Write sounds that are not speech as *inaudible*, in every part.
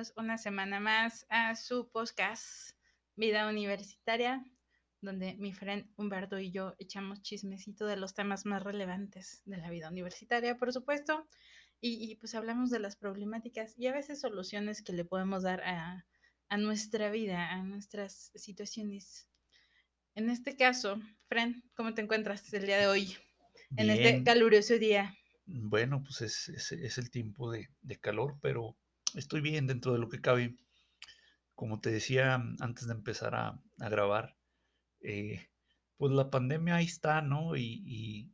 bienvenidos una semana más a su podcast Vida Universitaria, donde mi friend Humberto y yo echamos chismecito de los temas más relevantes de la vida universitaria, por supuesto, y, pues hablamos de las problemáticas y a veces soluciones que le podemos dar a, nuestra vida, a nuestras situaciones. En este caso, friend, ¿cómo te encuentras el día de hoy? En este caluroso día. Bueno, pues es, es, el tiempo de, de calor, pero estoy bien dentro de lo que cabe. Como te decía antes de empezar a, grabar, eh, pues la pandemia ahí está, ¿no? Y,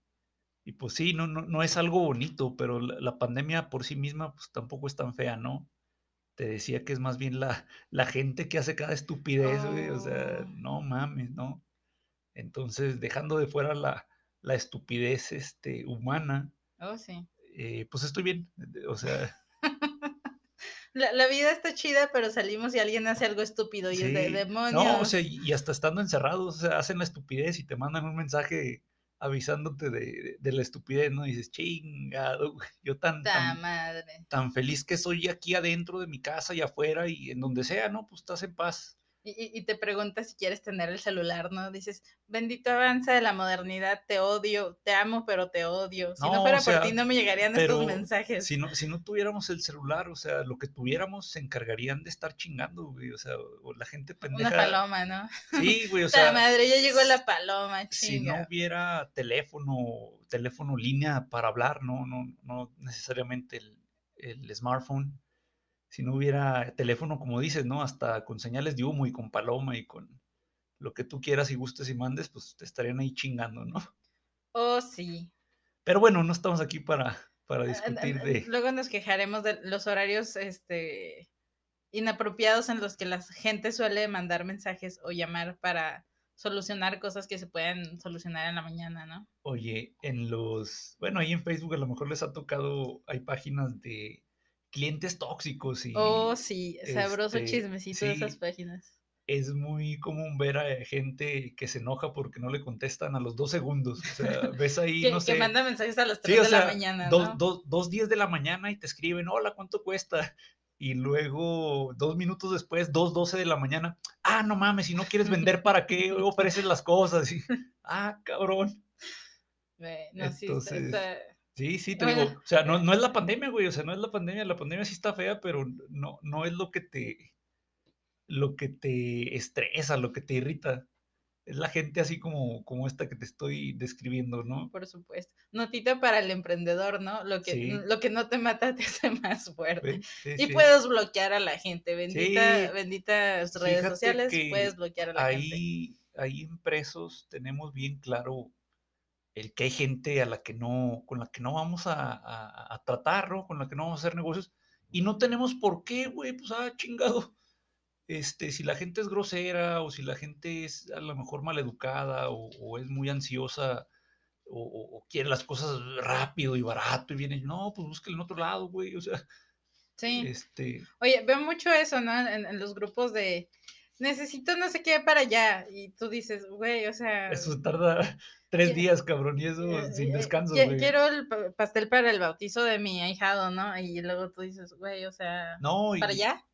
pues sí, no, no, no, es algo bonito, pero la, pandemia por sí misma pues tampoco es tan fea, ¿no? Te decía que es más bien la, *laughs* la gente que hace cada estupidez, o sea, oh. no mames, ¿no? Entonces, dejando de fuera la, la estupidez este, humana, oh, sí. Eh, pues estoy bien, o sea... La, vida está chida, pero salimos y alguien hace algo estúpido y es de demonio. No, o sea, y hasta estando encerrados, o sea, hacen la estupidez y te mandan un mensaje avisándote de, la estupidez, ¿no? Y dices, chingado, yo tan, tan, tan, feliz que soy aquí adentro de mi casa y afuera y en donde sea, ¿no? Pues estás en paz y, te preguntas si quieres tener el celular, ¿no? Dices, bendito avance de la modernidad, te odio, te amo, pero te odio. Si no, fuera por ti, no me llegarían estos mensajes. Si no, si no tuviéramos el celular, o sea, lo que tuviéramos se encargarían de estar chingando, güey, o sea, o la gente pendeja. Una paloma, ¿no? Sí, güey, o *laughs* sea. La madre, ya llegó la paloma, Si no hubiera teléfono, teléfono línea para hablar, no, no, no necesariamente el, el smartphone si no hubiera teléfono, como dices, ¿no? Hasta con señales de humo y con paloma y con lo que tú quieras y gustes y mandes, pues te estarían ahí chingando, ¿no? Oh, sí. Pero bueno, no estamos aquí para, para ah, discutir de... Luego nos quejaremos de los horarios este, inapropiados en los que la gente suele mandar mensajes o llamar para solucionar cosas que se pueden solucionar en la mañana, ¿no? Oye, en los, bueno, ahí en Facebook a lo mejor les ha tocado, hay páginas de clientes tóxicos y... Oh, sí, sabroso este, chismecito de esas páginas. Es muy común ver a gente que se enoja porque no le contestan a los dos segundos. O sea, ves *laughs* ahí, no sé... Que manda mensajes a las tres de la mañana, dos, dos, dos días de la mañana y te escriben, hola, ¿cuánto cuesta? Y luego, dos minutos después, dos doce de la mañana, ah, no mames, si no quieres vender, ¿para qué *laughs* ofreces las cosas? Y, ah, cabrón. Bueno, sí, está Sí, sí, te digo, o sea, no, no es la pandemia, güey, o sea, no es la pandemia, la pandemia sí está fea, pero no, no es lo que te, lo que te estresa, lo que te irrita. Es la gente así como, como esta que te estoy describiendo, ¿no? Por supuesto. Notita para el emprendedor, ¿no? Lo que, lo que no te mata *laughs* te hace más fuerte. y puedes bloquear a la gente. Bendita, benditas redes sociales, puedes bloquear a la gente. Ahí impresos tenemos bien claro el que hay gente a la que no, con la que no vamos a, tratar, ¿no? Con la que no vamos a hacer negocios. Y no tenemos por qué, güey, pues ah, chingado. Este, si la gente es grosera o si la gente es a lo mejor maleducada o, o es muy ansiosa o, quiere las cosas rápido y barato y viene, no, pues búsquelo en otro lado, güey, o sea. Sí. Este... Oye, veo mucho eso, ¿no? en los grupos de, necesito no sé qué para allá. Y tú dices, güey, o sea. Eso tarda *laughs* tres días, cabrón, y eso eh, sin eh, descanso, güey. Quiero el pastel para el bautizo de mi ahijado, ¿no? Y luego tú dices, güey, o sea. No, ¿Para allá?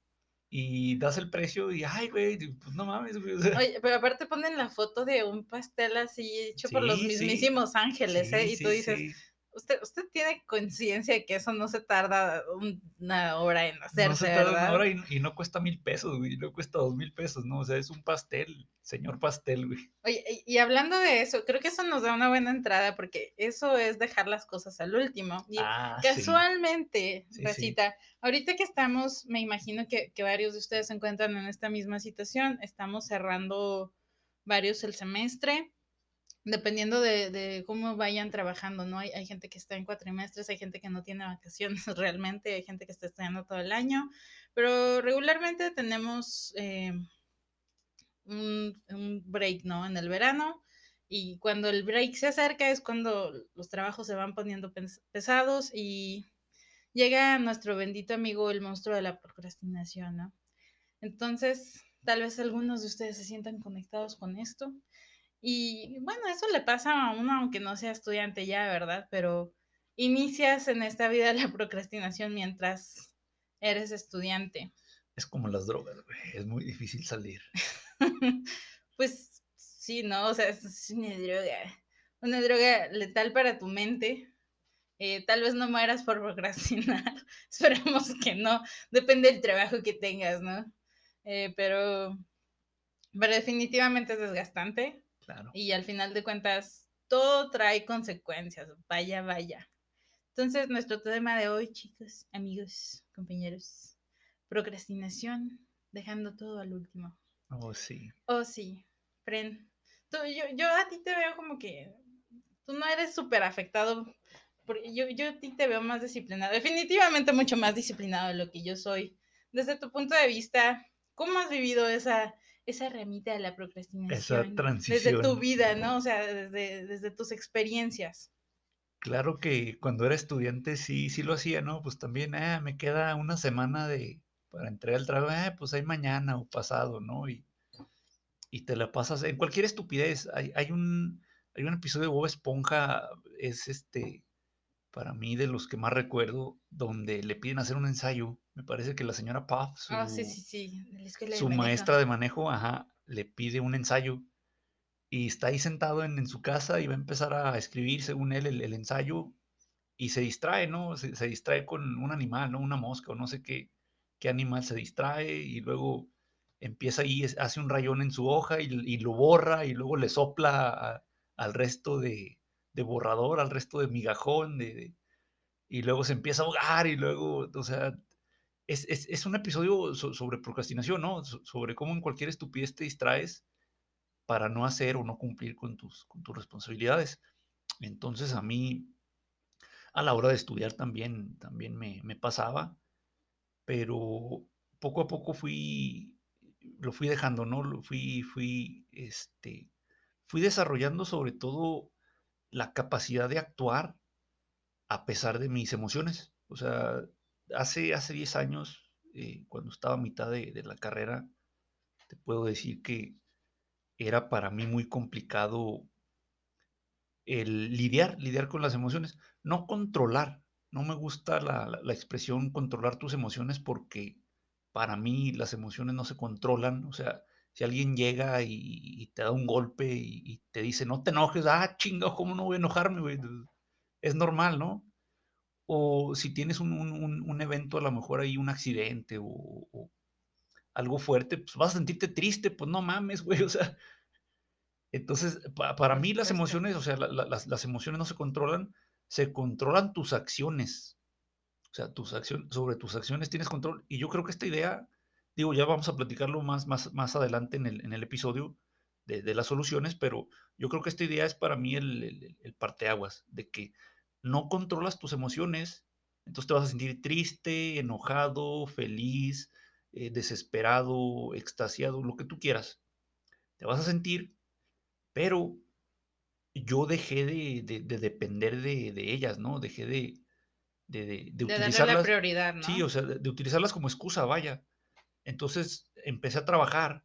Y das el precio y, ay, güey, pues no mames, güey. Oye, pero aparte ponen la foto de un pastel así hecho por los mismísimos ángeles, ¿eh? Y tú dices Usted, usted tiene conciencia de que eso no se tarda una hora en hacerse, no se tarda una hora y, no cuesta mil pesos, güey, no cuesta dos mil pesos, ¿no? O sea, es un pastel, señor pastel, güey. Oye, y, hablando de eso, creo que eso nos da una buena entrada porque eso es dejar las cosas al último. Y ah, casualmente, sí. ahorita que estamos, me imagino que, que varios de ustedes se encuentran en esta misma situación, estamos cerrando varios el semestre dependiendo de, cómo vayan trabajando, ¿no? Hay, hay, gente que está en cuatrimestres, hay gente que no tiene vacaciones *laughs* realmente, hay gente que está estudiando todo el año, pero regularmente tenemos eh, un, un, break, ¿no? En el verano. Y cuando el break se acerca es cuando los trabajos se van poniendo pesados y llega nuestro bendito amigo el monstruo de la procrastinación, ¿no? Entonces, tal vez algunos de ustedes se sientan conectados con esto. Y bueno, eso le pasa a uno aunque no sea estudiante ya, ¿verdad? Pero inicias en esta vida la procrastinación mientras eres estudiante. es como las drogas, es muy difícil salir. *laughs* pues sí, ¿no? O sea, es una droga, una droga letal para tu mente. Eh, tal vez no mueras por procrastinar, *laughs* esperamos que no, depende del trabajo que tengas, ¿no? Eh, pero, pero definitivamente es desgastante. Claro. Y al final de cuentas, todo trae consecuencias, vaya, vaya. Entonces, nuestro tema de hoy, chicos, amigos, compañeros, procrastinación, dejando todo al último. Oh, sí. Oh, sí. Fren, yo, yo a ti te veo como que tú no eres súper afectado. Porque yo, yo a ti te veo más disciplinado, definitivamente mucho más disciplinado de lo que yo soy. Desde tu punto de vista, ¿cómo has vivido esa, esa remita de la procrastinación? Esa transición. Desde tu vida, ¿no? O sea, desde, desde tus experiencias. Claro que cuando era estudiante sí, sí lo hacía, ¿no? Pues también, ah, me queda una semana de, para entregar el trabajo, ah, pues hay mañana o pasado, ¿no? Y, y te la pasas en cualquier estupidez. Hay, hay, un, hay un episodio de Bob Esponja, es este, para mí de los que más recuerdo, donde le piden hacer un ensayo. Me parece que la señora Puff, su, sí, sí, sí. su maestra de manejo, ajá, le pide un ensayo y está ahí sentado en, su casa y va a empezar a escribir, según él, el, ensayo y se distrae, ¿no? Se, distrae con un animal, ¿no? Una mosca o no sé qué, qué animal se distrae y luego empieza ahí, hace un rayón en su hoja y, lo borra y luego le sopla al resto de, borrador, al resto de migajón, de, y luego se empieza a ahogar y luego, o sea, es, un episodio sobre procrastinación, ¿no? sobre cómo en cualquier estupidez te distraes para no hacer o no cumplir con tus, con tus responsabilidades. Entonces a mí, a la hora de estudiar también, también me, pasaba, pero poco a poco fui, lo fui dejando, ¿no? Lo fui, fui, este, fui desarrollando sobre todo la capacidad de actuar a pesar de mis emociones. O sea, hace, hace 10 años, eh, cuando estaba a mitad de, de, la carrera, te puedo decir que era para mí muy complicado el lidiar, lidiar con las emociones, no controlar. No me gusta la, expresión controlar tus emociones porque para mí las emociones no se controlan. O sea, si alguien llega y, te da un golpe y, te dice, no te enojes, ah, chinga, ¿cómo no voy a enojarme, Es normal, ¿no? O si tienes un, evento, a lo mejor hay un accidente o algo fuerte, pues vas a sentirte triste, pues no mames, güey, o sea. Entonces, para mí las emociones, o sea, las, emociones no se controlan, se controlan tus acciones. O sea, tus acciones, sobre tus acciones tienes control. Y yo creo que esta idea, digo, ya vamos a platicarlo más, más, más adelante en el, en el episodio de, las soluciones, pero yo creo que esta idea es para mí el, el, el parteaguas, de que no controlas tus emociones, entonces te vas a sentir triste, enojado, feliz, eh, desesperado, extasiado, lo que tú quieras. Te vas a sentir, pero yo dejé de, depender de, ellas, ¿no? Dejé de, de, utilizarlas. La prioridad, ¿no? Sí, o sea, de, utilizarlas como excusa, vaya. Entonces empecé a trabajar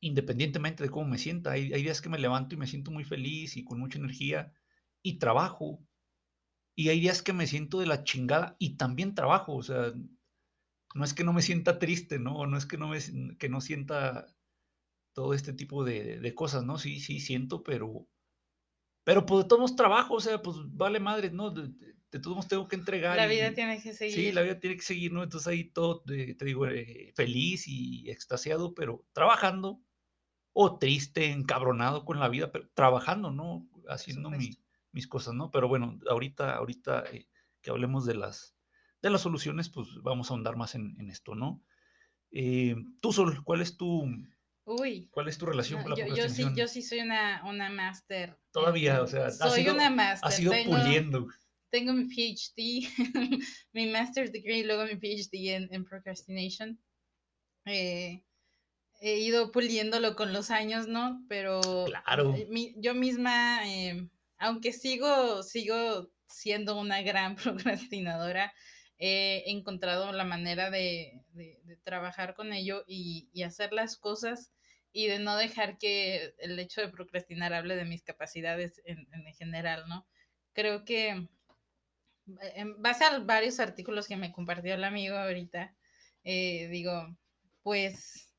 independientemente de cómo me sienta. Hay, hay, días que me levanto y me siento muy feliz y con mucha energía y trabajo. Y hay días que me siento de la chingada y también trabajo. O sea, no es que no me sienta triste, ¿no? No es que no, me, que no sienta todo este tipo de, cosas, ¿no? Sí, sí, siento, pero, pero pues de todos trabajo, o sea, pues vale madre, ¿no? De, todos modos tengo que entregar. La vida tiene que seguir. Sí, la vida tiene que seguir, ¿no? Entonces ahí todo, te digo, eh, feliz y extasiado, pero trabajando, o triste, encabronado con la vida, pero trabajando, ¿no? Haciendo mis cosas, ¿no? Pero bueno, ahorita, ahorita eh, que hablemos de las, de las soluciones, pues vamos a ahondar más en, esto, ¿no? Eh, tú, Sol, ¿cuál es tu, Uy, ¿cuál es tu relación con la yo, yo sí, yo sí soy una, una máster. Todavía, o sea, soy una máster. Ha sido puliendo. Tengo mi PhD, *laughs* mi master's degree y luego mi PhD en, en procrastination. Eh, he ido puliéndolo con los años, ¿no? Pero claro. yo misma, eh, aunque sigo, sigo siendo una gran *laughs* procrastinadora, he encontrado la manera de, trabajar con ello y, hacer las cosas y de no dejar que el hecho de procrastinar hable de mis capacidades en, general, ¿no? Creo que en base a varios artículos que me compartió el amigo ahorita, eh, digo, pues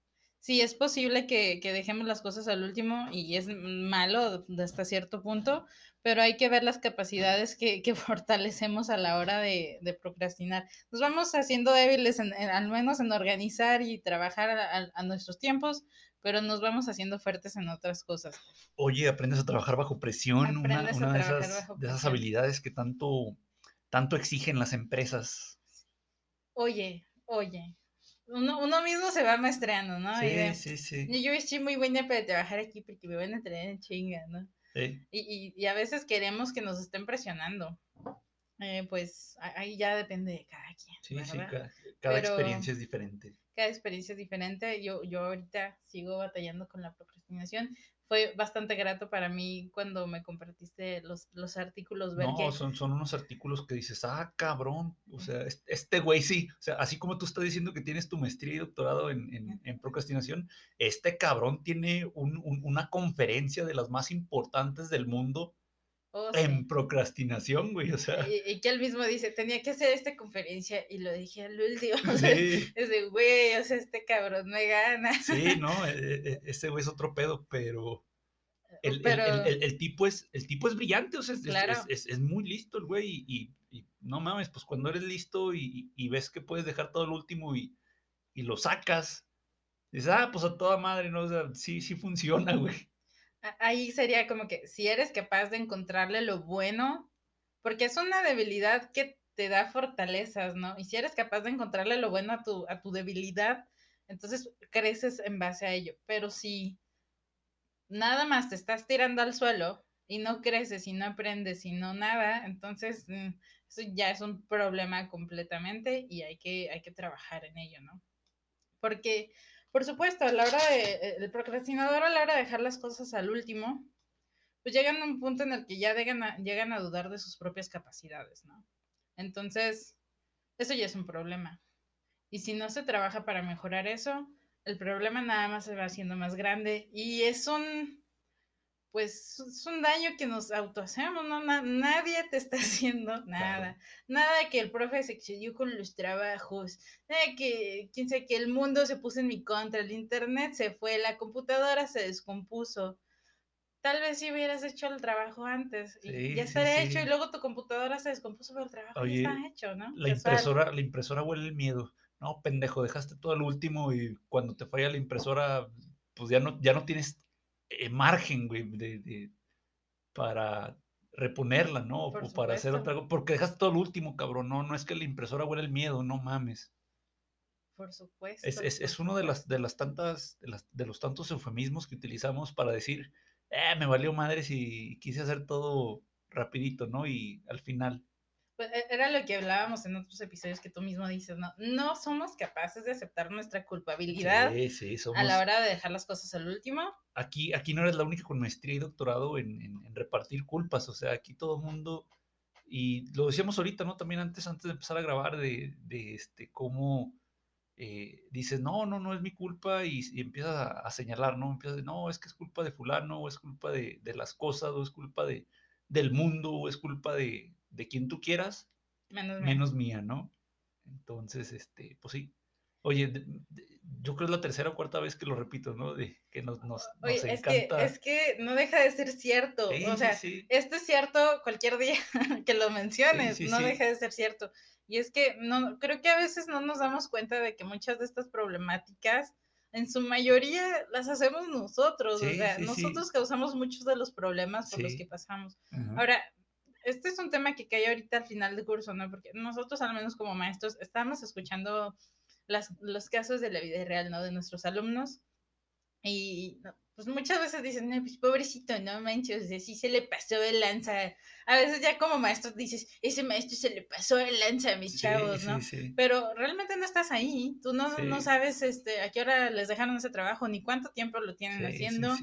sí, es posible que, dejemos las cosas al último y es malo hasta cierto punto, pero hay que ver las capacidades que, *laughs* fortalecemos a la hora de, procrastinar. Nos vamos haciendo débiles, al menos en organizar y trabajar a, nuestros tiempos, pero nos vamos haciendo fuertes en otras cosas. Oye, aprendes a trabajar bajo presión, una, de, esas, habilidades que tanto, tanto exigen las empresas. Oye, oye, uno, uno mismo se va maestreando, ¿no? Sí, sí, sí. Yo estoy muy buena para trabajar aquí porque me van a traer en chinga, ¿no? Sí. Y, y, a veces queremos que nos estén presionando. Eh, pues ahí ya depende de cada quien. Sí, sí, cada, experiencia es diferente. Cada experiencia es diferente. Yo, yo ahorita sigo batallando con la procrastinación, fue bastante grato para mí cuando me compartiste los, los artículos. Ver no, son, son unos artículos que dices, ah, cabrón, o sea, este güey sí, o sea, así como tú estás diciendo que tienes tu maestría y doctorado en, en, procrastinación, este cabrón tiene un, una conferencia de las más importantes del mundo oh, en procrastinación, güey, o sea. Y, que él mismo dice, tenía que hacer esta conferencia y lo dije al último. *laughs* O sea, ese güey, o sea, este cabrón me gana. Sí, no, *laughs* e, e, e, ese güey es otro pedo, pero. El, el, el, tipo es, el tipo es brillante, o sea, es, es, muy listo el güey y, y, no mames, pues cuando eres listo y, ves que puedes dejar todo el último y, lo sacas, dices, ah, pues a toda madre, ¿no? O sea, sí, sí funciona, *laughs* güey ahí sería como que si eres capaz de encontrarle lo bueno, porque es una debilidad que te da fortalezas, ¿no? Y si eres capaz de encontrarle lo bueno a tu, a tu debilidad, entonces creces en base a ello. Pero si nada más te estás tirando al suelo y no creces y no aprendes y no nada, entonces mm, eso ya es un problema completamente y hay que, hay que trabajar en ello, ¿no? Porque por supuesto, a la hora de, eh, el procrastinador a la hora de dejar las cosas al último, pues llegan a un punto en el que ya llegan a, llegan a dudar de sus propias capacidades, ¿no? Entonces, eso ya es un problema. Y si no se trabaja para mejorar eso, el problema nada más se va haciendo más grande y es un pues es un daño que nos autohacemos, ¿no? nadie te está *laughs* haciendo nada. Nada que el profe se excedió con los trabajos, nada que, quién sabe, que el mundo se puso en mi contra, el internet se fue, la computadora se descompuso. Tal vez si hubieras hecho el trabajo antes y ya estaría hecho y luego tu computadora se descompuso, pero el trabajo ya está hecho, ¿no? La impresora, la impresora huele el miedo. No, pendejo, dejaste todo el último y cuando te falla la impresora, pues ya no, ya no tienes eh, margen, güey, de, para reponerla, ¿no? o para hacer otra cosa. Porque dejaste todo el último, cabrón. No, no es que la impresora huele el miedo, no mames. Por supuesto. Es, es, es uno de las, de las tantas, de, las, de los tantos eufemismos que utilizamos para decir, eh, me valió madres y quise hacer todo rapidito, ¿no? Y al final pues e, era lo que hablábamos en otros episodios que tú mismo dices, ¿no? No somos capaces de aceptar nuestra culpabilidad a la hora de dejar las cosas al último. Aquí, aquí no eres la única con maestría y doctorado en, en, repartir culpas, o sea, aquí todo el mundo, y lo decíamos ahorita, ¿no? También antes, antes de empezar a grabar, de, de este, cómo eh, dices, no, no, no es mi culpa, y, empiezas a, señalar, ¿no? Empiezas, no, es que es culpa de fulano, o es culpa de, de las cosas, o es culpa de, del mundo, o es culpa de, de quien tú quieras, menos, mía. ¿no? Entonces, este, pues sí. Oye, yo creo que es la tercera o cuarta vez que lo repito, ¿no? De que nos, nos, Oye, es Que, es que no deja de ser cierto. o sea, esto es cierto cualquier día *laughs* que lo menciones, no deja de ser cierto. Y es que no, creo que a veces no nos damos cuenta de que muchas de estas problemáticas, en su mayoría, las hacemos nosotros. o sea, nosotros causamos muchos de los problemas por los que pasamos. Ahora, este es un tema que cae ahorita al final del curso, ¿no? Porque nosotros, al menos como maestros, estamos escuchando las, los casos de la vida real, ¿no? De nuestros alumnos. Y pues muchas veces dicen, no, pues pobrecito, no manches, sí se le pasó el lanza. A veces ya como maestro dices, ese maestro se le pasó el lanza a mis chavos, ¿no? Pero realmente no estás ahí, tú no, no sabes este, a qué hora les dejaron ese trabajo, ni cuánto tiempo lo tienen haciendo.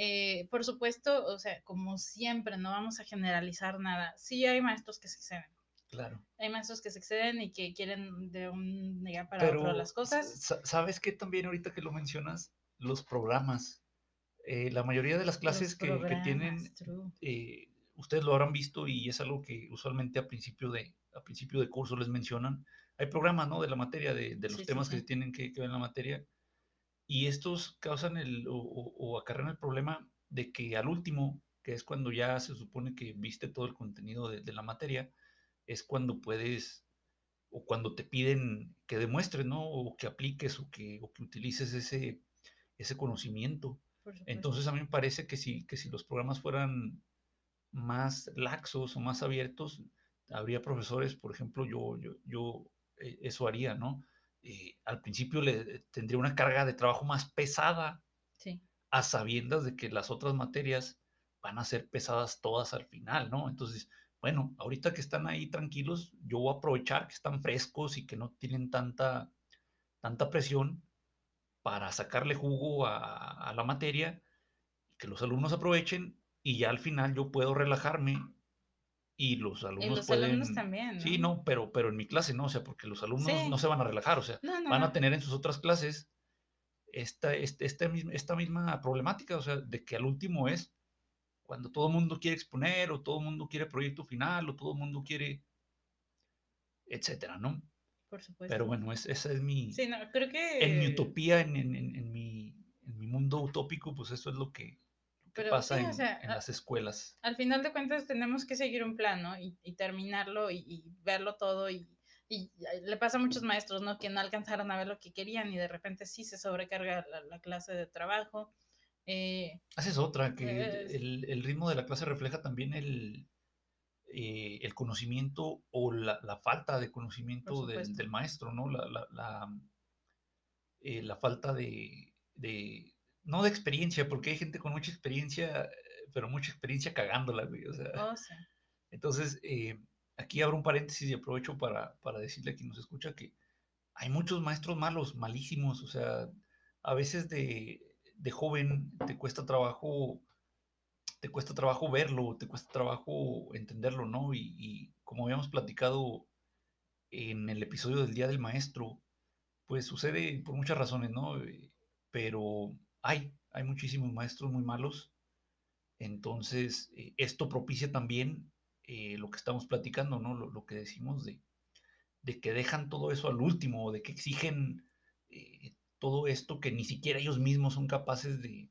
Eh, por supuesto, o sea, como siempre, no vamos a generalizar nada. Sí hay maestros que se exceden. Claro. Hay maestros que se exceden y que quieren de un día para otro las cosas. ¿Sabes qué también ahorita que lo mencionas? Los programas. Eh, la mayoría de las clases que, tienen, eh, ustedes lo habrán visto y es algo que usualmente a principio de, a principio de curso les mencionan. hay programas, ¿no? De la materia, de, los temas que se tienen que, ver en la materia, y estos causan el, o, acarrean el problema de que al último, que es cuando ya se supone que viste todo el contenido de, la materia, es cuando puedes, o cuando te piden que demuestres, ¿no? O que apliques o que, o que utilices ese, ese conocimiento. Entonces a mí me parece que si, que si los programas fueran más laxos o más abiertos, habría profesores, por ejemplo, yo, yo, yo eh, eso haría, ¿no? Eh, al principio le tendría una carga de trabajo más pesada, a sabiendas de que las otras materias van a ser pesadas todas al final, ¿no? Entonces, bueno, ahorita que están ahí tranquilos, yo voy a aprovechar que están frescos y que no tienen tanta, tanta presión para sacarle jugo a, a la materia, que los alumnos aprovechen y ya al final yo puedo relajarme y los alumnos y los alumnos también, ¿no? Sí, no, pero, pero en mi clase no, o sea, porque los alumnos no se van a relajar, o sea, van a tener en sus otras clases esta, este, esta, esta misma problemática, o sea, de que al último es cuando todo el mundo quiere exponer o todo el mundo quiere proyecto final o todo el mundo quiere, etcétera, ¿no? Por supuesto. Pero bueno, esa es mi... Sí, no, creo que... En mi utopía, en, en, en, mi, en mi mundo utópico, pues eso es lo que, pasa en, las escuelas. Al final de cuentas tenemos que seguir un plan, ¿no? Y, terminarlo y, verlo todo y, le pasa a muchos maestros, ¿no? Que no alcanzaron a ver lo que querían y de repente sí se sobrecarga la, clase de trabajo. Eh, Haces otra, que el, ritmo de la clase refleja también el, eh, el conocimiento o la, falta de conocimiento del, maestro, ¿no? La, la, eh, falta de, no de experiencia, porque hay gente con mucha experiencia, pero mucha experiencia cagándola, güey. O sea, oh, Entonces, eh, aquí abro un paréntesis y aprovecho para, decirle a quien nos escucha que hay muchos maestros malos, malísimos. O sea, a veces de, joven te cuesta trabajo, te cuesta trabajo verlo, te cuesta trabajo entenderlo, ¿no? Y, y como habíamos platicado en el episodio del Día del Maestro, pues sucede por muchas razones, ¿no? Eh, pero hay, hay muchísimos maestros muy malos. Entonces, eh, esto propicia también eh, lo que estamos platicando, ¿no? Lo, que decimos de, de, que dejan todo eso al último, de que exigen eh, todo esto que ni siquiera ellos mismos son capaces de,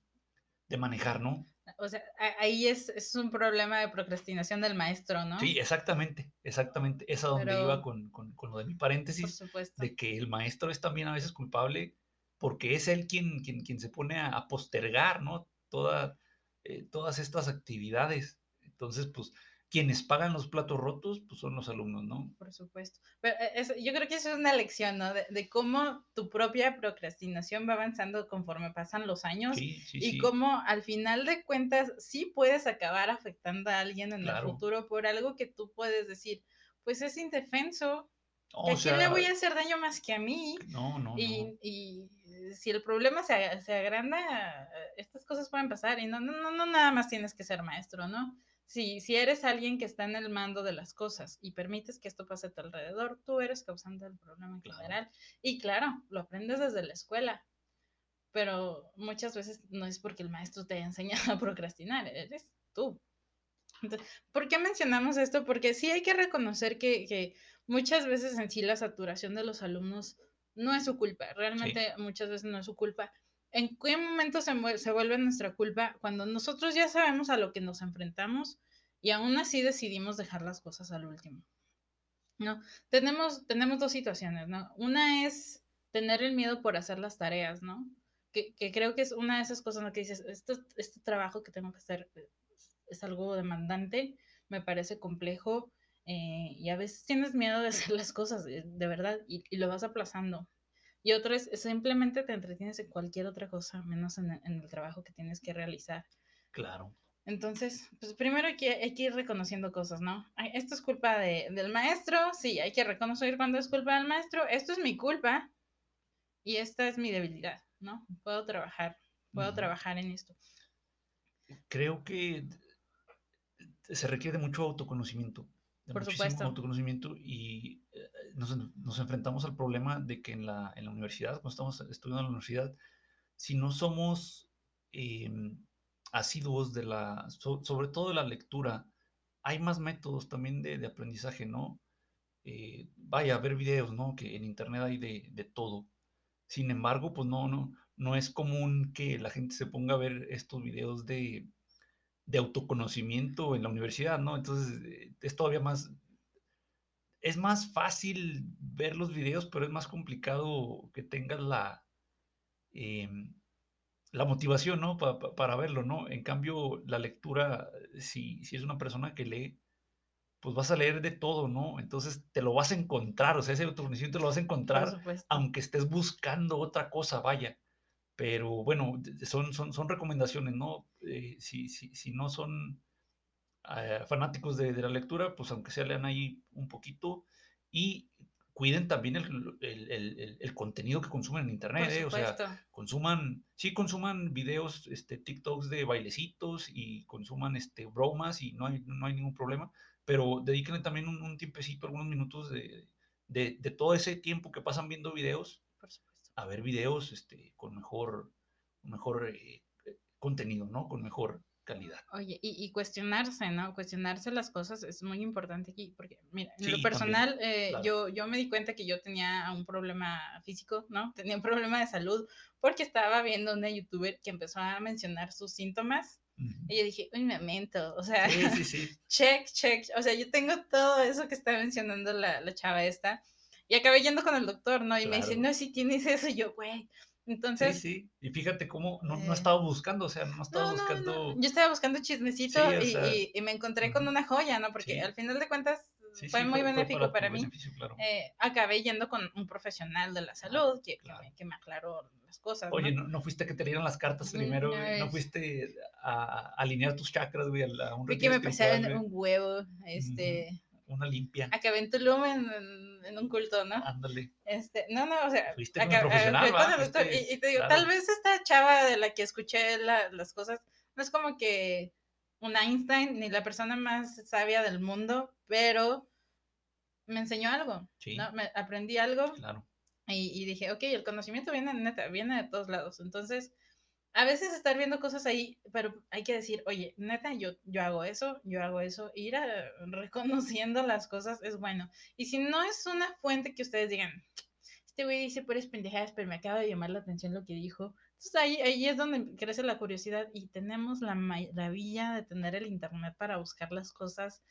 de manejar, ¿no? O sea, ahí es, es, un problema de procrastinación del maestro, ¿no? Sí, exactamente, exactamente. Es a donde iba con, con, con, lo de mi paréntesis, de que el maestro es también a veces culpable porque es él quien, quien, quien se pone a, postergar, ¿no? Toda, eh, todas estas actividades. Entonces, pues, quienes pagan los platos rotos, pues son los alumnos, ¿no? Por supuesto. Pero eh, yo creo que eso es una lección, ¿no? De, cómo tu propia procrastinación va avanzando conforme pasan los años y cómo al final de cuentas sí puedes acabar afectando a alguien en el futuro por algo que tú puedes decir, pues es indefenso. ¿A quién le voy a hacer daño más que a mí? No, no. y si el problema se, se, agranda, estas cosas pueden pasar y no, no, no, no nada más tienes que ser maestro, ¿no? Si, si eres alguien que está en el mando de las cosas y permites que esto pase a tu alrededor, tú eres causante del problema en general. Y claro, lo aprendes desde la escuela, pero muchas veces no es porque el maestro te haya enseñado a procrastinar, eres tú. Entonces, ¿Por qué mencionamos esto? Porque sí hay que reconocer que, que muchas veces en sí la saturación de los alumnos no es su culpa, realmente muchas veces no es su culpa. ¿En qué momento se, se, vuelve nuestra culpa? Cuando nosotros ya sabemos a lo que nos enfrentamos y aún así decidimos dejar las cosas al último. ¿No? Tenemos, tenemos dos situaciones, ¿no? Una es tener el miedo por hacer las tareas, ¿no? Que, que creo que es una de esas cosas en que dices, este, este trabajo que tengo que hacer es algo demandante, me parece complejo, eh, y a veces tienes miedo de hacer *laughs* las cosas, de, verdad, y, lo vas aplazando. Y otra es, simplemente te entretienes en cualquier otra cosa, menos en, el trabajo que tienes que realizar. Claro. Entonces, pues primero hay que, hay que ir reconociendo cosas, ¿no? esto es culpa de, del maestro, sí, hay que reconocer cuando es culpa del maestro, esto es mi culpa y esta es mi debilidad, ¿no? Puedo trabajar, puedo trabajar en esto. Creo que se requiere mucho autoconocimiento de Por muchísimo supuesto. autoconocimiento y eh, nos, nos, enfrentamos al problema de que en la, en la, universidad, cuando estamos estudiando en la universidad, si no somos em, asiduos de la, sobre todo de la lectura, hay más métodos también de, de aprendizaje, ¿no? eh, vaya a ver videos, ¿no? Que en internet hay de, de, todo. Sin embargo, pues no, no, no es común que la gente se ponga a ver estos videos de, de autoconocimiento en la universidad, ¿no? Entonces eh, es todavía más, es más fácil ver los videos, pero es más complicado que tengas la, em, la motivación, ¿no? para verlo, ¿no? En cambio, la lectura, si, si es una persona que lee, pues vas a leer de todo, ¿no? Entonces te lo vas a encontrar, o sea, ese autoconocimiento lo vas a encontrar, aunque estés buscando otra cosa, vaya. Pero bueno, son, son, son recomendaciones, ¿no? Eh, si, si, si, no son eh, fanáticos de, de, la lectura, pues aunque sea lean ahí un poquito y cuiden también el, el, el, el contenido que consumen en internet, ¿eh? o sea, consuman, sí consuman videos, este, TikToks de bailecitos y consuman este, bromas y no hay, no hay ningún problema, pero dedíquenle también un, un tiempecito, algunos minutos de, de, de, todo ese tiempo que pasan viendo videos a ver videos este, con mejor, mejor eh, contenido, ¿no? Con mejor calidad. Oye, y, cuestionarse, ¿no? Cuestionarse las cosas es muy importante aquí, porque, mira, en lo personal, eh, yo, yo me di cuenta que yo tenía un problema físico, ¿no? Tenía un problema de salud, porque estaba viendo una youtuber que empezó a mencionar sus síntomas, y yo dije, un momento, o sea, sí, sí, sí. *laughs* check, check, o sea, yo tengo todo eso que está mencionando la, la chava esta, y acabé yendo con el doctor, ¿no? Y me dice, no, si tienes eso, y yo, güey. Entonces. Sí, sí. Y fíjate cómo no, no eh, estaba buscando, o sea, no estaba buscando. Yo estaba buscando chismecito y, y, me encontré con una joya, ¿no? Porque al final de cuentas fue muy benéfico para, mí. Eh, acabé yendo con un profesional de la salud que, que, me, aclaró las cosas. Oye, ¿no? ¿no? fuiste que te dieran las cartas mm, primero, no, fuiste a, alinear tus chakras, güey, a un que me pasaron un huevo, este una limpia. Acabé en Tulum en, en, un culto, ¿no? Ándale. Este, no, no, o sea, Fuiste acá, profesional, y, y, te digo, tal vez esta chava de la que escuché la, las cosas, no es como que un Einstein ni la persona más sabia del mundo, pero me enseñó algo, sí. ¿no? Me, aprendí algo. Claro. Y, y, dije, ok, el conocimiento viene, neta, viene de todos lados. Entonces, a veces estar viendo cosas ahí, pero hay que decir, oye, neta, yo, yo hago eso, yo hago eso, ir a, reconociendo las cosas es bueno. Y si no es una fuente que ustedes digan, este güey dice puras pendejadas, pero me acaba de llamar la atención lo que dijo. Entonces ahí, ahí es donde crece la curiosidad y tenemos la maravilla de tener el internet para buscar las cosas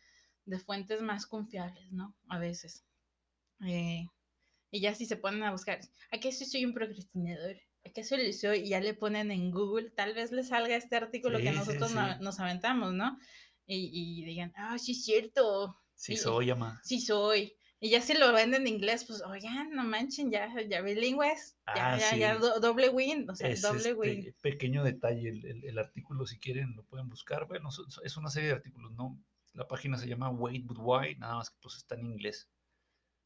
de fuentes más confiables, ¿no? A veces. Eh, y ya si se ponen a buscar, aquí sí soy un procrastinador ¿qué solicitó? Y ya le ponen en Google, tal vez le salga este artículo que nosotros nos aventamos, ¿no? Y, digan, ah, sí es cierto. Sí soy, ama. Sí soy. Y ya si lo venden en inglés, pues, oigan, no manchen, ya, ya bilingües, ya, ah, ya, ya, doble win, o sea, doble win. Este pequeño detalle, el, el, artículo, si quieren, lo pueden buscar. Bueno, es una serie de artículos, ¿no? La página se llama Wait But Why, nada más que pues está en inglés.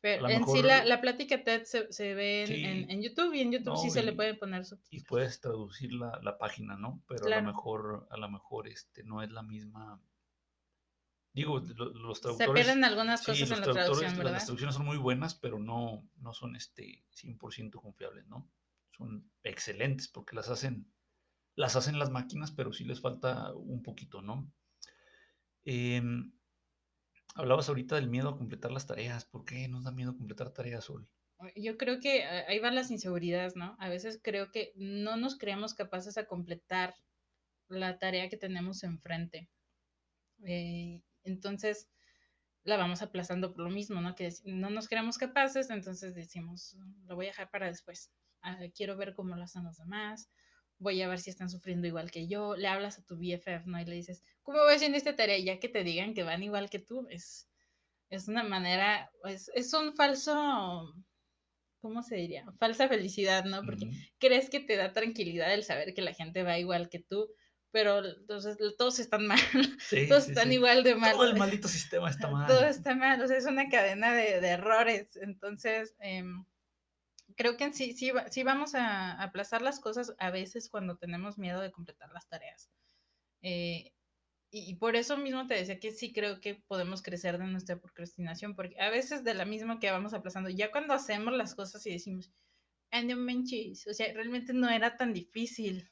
Pero en sí la, la, plática TED se, se ve en, en, YouTube y en YouTube sí se le puede poner subtítulos. Y puedes traducir la, la página, ¿no? Pero a lo mejor, a lo mejor este, no es la misma... Digo, los, traductores... Se pierden algunas cosas en la traducción, ¿verdad? Las traducciones son muy buenas, pero no, no son este 100% confiables, ¿no? Son excelentes porque las hacen, las hacen las máquinas, pero sí les falta un poquito, ¿no? Eh, Hablabas ahorita del miedo a completar las tareas. ¿Por qué nos da miedo completar tareas hoy? Yo creo que ahí van las inseguridades, ¿no? A veces creo que no nos creemos capaces a completar la tarea que tenemos enfrente. Eh, entonces la vamos aplazando por lo mismo, ¿no? Que no nos creemos capaces, entonces decimos, lo voy a dejar para después. Ah, quiero ver cómo lo hacen los demás voy a ver si están sufriendo igual que yo, le hablas a tu BFF, ¿no? Y le dices, ¿cómo voy haciendo esta tarea? Ya que te digan que van igual que tú, es, es una manera, es, es un falso, ¿cómo se diría? Falsa felicidad, ¿no? Porque crees que te da tranquilidad el saber que la gente va igual que tú, pero entonces todos están mal, *laughs* todos están igual de mal. Todo el maldito sistema está mal. Todo está mal, o sea, es una cadena de, de errores, entonces... Eh, creo que sí, sí, sí vamos a aplazar las cosas a veces cuando tenemos miedo de completar las tareas. Eh, y, por eso mismo te decía que sí creo que podemos crecer de nuestra procrastinación, porque a veces de la misma que vamos aplazando, ya cuando hacemos las cosas y decimos, no manches, o sea, realmente no era tan difícil.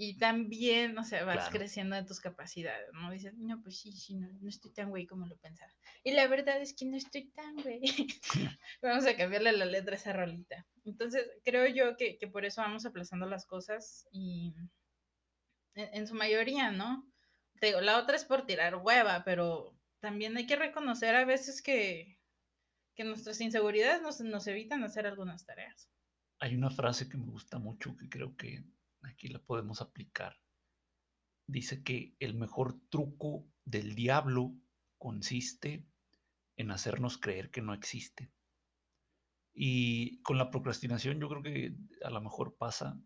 Y también, o sea, vas creciendo en tus capacidades, ¿no? Dices, no, pues sí, sí, no, no estoy tan güey como lo pensaba. Y la verdad es que no estoy tan güey. *laughs* vamos a cambiarle la letra a esa rolita. Entonces, creo yo que, que por eso vamos aplazando las cosas y en, su mayoría, ¿no? Te digo, la otra es por tirar hueva, pero también hay que reconocer a veces que, que nuestras inseguridades nos, nos evitan hacer algunas tareas. Hay una frase que me gusta mucho que creo que aquí la podemos aplicar. Dice que el mejor truco del diablo consiste en hacernos creer que no existe. Y con la procrastinación yo creo que a lo mejor pasa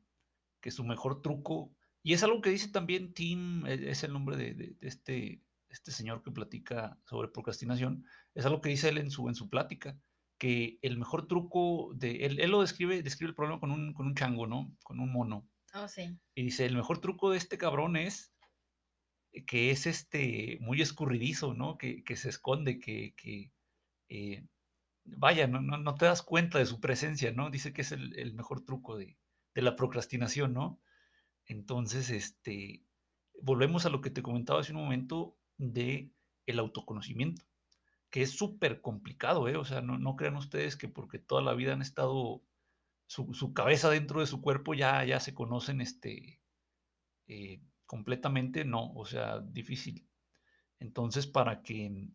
que su mejor truco, y es algo que dice también Tim, e, es el nombre de, este, este señor que platica sobre procrastinación, es algo que dice él en su, en su plática, que el mejor truco de él, él lo describe, describe el problema con un, con un chango, ¿no? Con un mono. Oh. Y dice, el mejor truco de este cabrón es que es este muy escurridizo, ¿no? Que, se esconde, que, eh, vaya, no, no, te das cuenta de su presencia, ¿no? Dice que es el, mejor truco de, la procrastinación, ¿no? Entonces, este, volvemos a lo que te comentaba hace un momento de el autoconocimiento, que es súper complicado, ¿eh? O sea, no, no crean ustedes que porque toda la vida han estado su, cabeza dentro de su cuerpo ya, ya se conocen este, eh, completamente, no, o sea, difícil. Entonces, para que,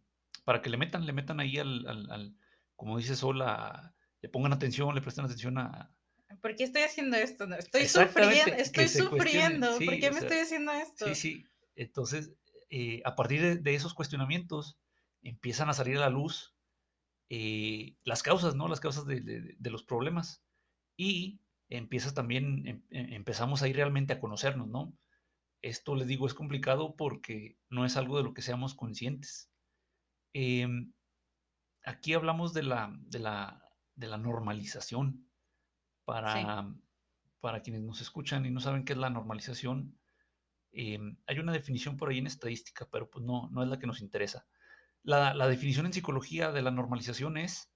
para que le metan, le metan ahí al, al, como dice Sola, le pongan atención, le presten atención a... ¿Por qué estoy haciendo esto? estoy sufriendo, estoy sufriendo, ¿por qué me estoy haciendo esto? Sí, sí. Entonces, eh, a partir de, esos cuestionamientos, empiezan a salir a la luz eh, las causas, ¿no? Las causas de, de los problemas y empiezas también, em, em, empezamos a ir realmente a conocernos, ¿no? Esto les digo es complicado porque no es algo de lo que seamos conscientes. Em, aquí hablamos de la, de la, de la normalización. Para, para quienes nos escuchan y no saben qué es la normalización, hay una definición por ahí en estadística, pero pues no, no es la que nos interesa. La, la definición en psicología de la normalización es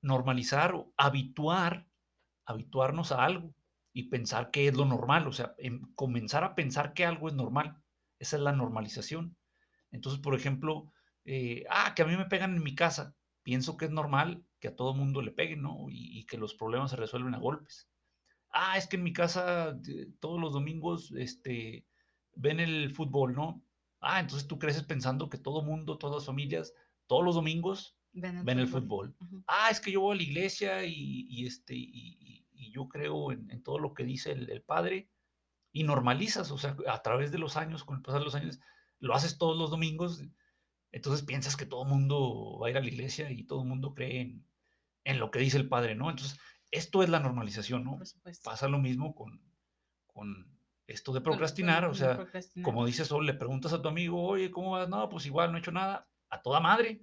normalizar o habituar habituarnos a algo y pensar que es lo normal, o sea, comenzar a pensar que algo es normal. Esa es la normalización. Entonces, por ejemplo, eh, ah, que a mí me pegan en mi casa. Pienso que es normal que a todo mundo le peguen, ¿no? Y, que los problemas se resuelven a golpes. Ah, es que en mi casa todos los domingos este, ven el fútbol, ¿no? Ah, entonces tú creces pensando que todo mundo, todas las familias, todos los domingos ven el, fútbol. Ah, es que yo voy a la iglesia y, este, y, yo creo en, todo lo que dice el, Padre y normalizas, o sea, a través de los años, con el pasar de los años, lo haces todos los domingos, entonces piensas que todo el mundo va a ir a la iglesia y todo el mundo cree en, lo que dice el Padre, ¿no? Entonces, esto es la normalización, ¿no? Pasa lo mismo con, con esto de procrastinar, o sea, como dices, solo le preguntas a tu amigo, oye, ¿cómo vas? No, pues igual no he hecho nada, a toda madre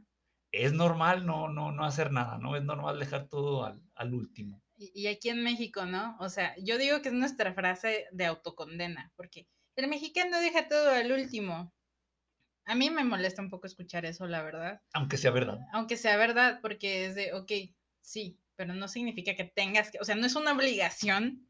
es normal no, no, no hacer nada, ¿no? Es normal dejar todo al, último. Y, aquí en México, ¿no? O sea, yo digo que es nuestra frase de autocondena, porque el mexicano deja todo al último. A mí me molesta un poco escuchar eso, la verdad. Aunque sea verdad. Aunque sea verdad, porque es de, ok, sí, pero no significa que tengas que, o sea, no es una obligación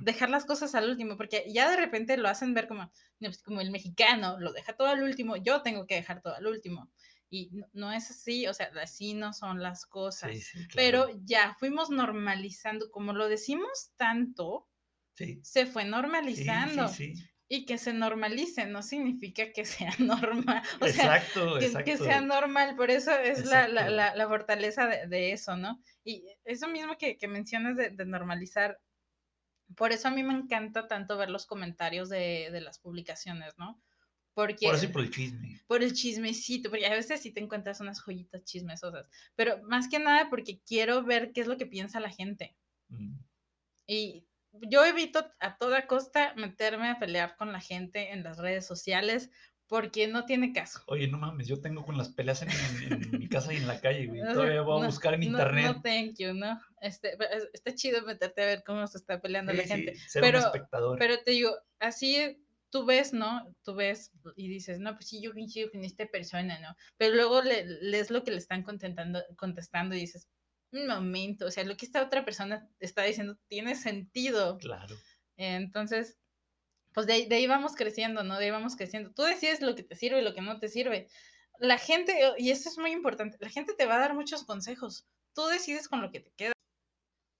dejar las cosas al último, porque ya de repente lo hacen ver como, pues, como el mexicano lo deja todo al último, yo tengo que dejar todo al último. Y no, es así, o sea, así no son las cosas. Pero ya fuimos normalizando, como lo decimos tanto, se fue normalizando. Y que se normalice no significa que sea *laughs* normal. O exacto, sea, que, sea normal, por eso es la, la, la, fortaleza de, eso, ¿no? Y eso mismo que, que mencionas de, de, normalizar, por eso a mí me encanta tanto ver los comentarios de, de las publicaciones, ¿no? Porque, por eso por el chisme. Por el chismecito, porque a veces sí te encuentras unas joyitas chismesosas, pero más que nada porque quiero ver qué es lo que piensa la gente. Mm. Y yo evito a toda costa meterme a pelear con la gente en las redes sociales porque no tiene caso. Oye, no mames, yo tengo con las peleas en, mi casa y en la calle, güey. *laughs* Todavía voy a buscar en internet. No, thank you, no. Este, está chido meterte a ver cómo se está peleando la gente. pero, pero te digo, así tú ves, ¿no? Tú ves y dices, no, pues sí, yo coincido con esta persona, ¿no? Pero luego le, lees lo que le están contestando, contestando y dices, un momento, o sea, lo que esta otra persona está diciendo tiene sentido. Claro. Entonces, pues de, de ahí vamos creciendo, ¿no? De ahí vamos creciendo. Tú decides lo que te sirve y lo que no te sirve. La gente, y eso es muy importante, la gente te va a dar muchos consejos. Tú decides con lo que te queda.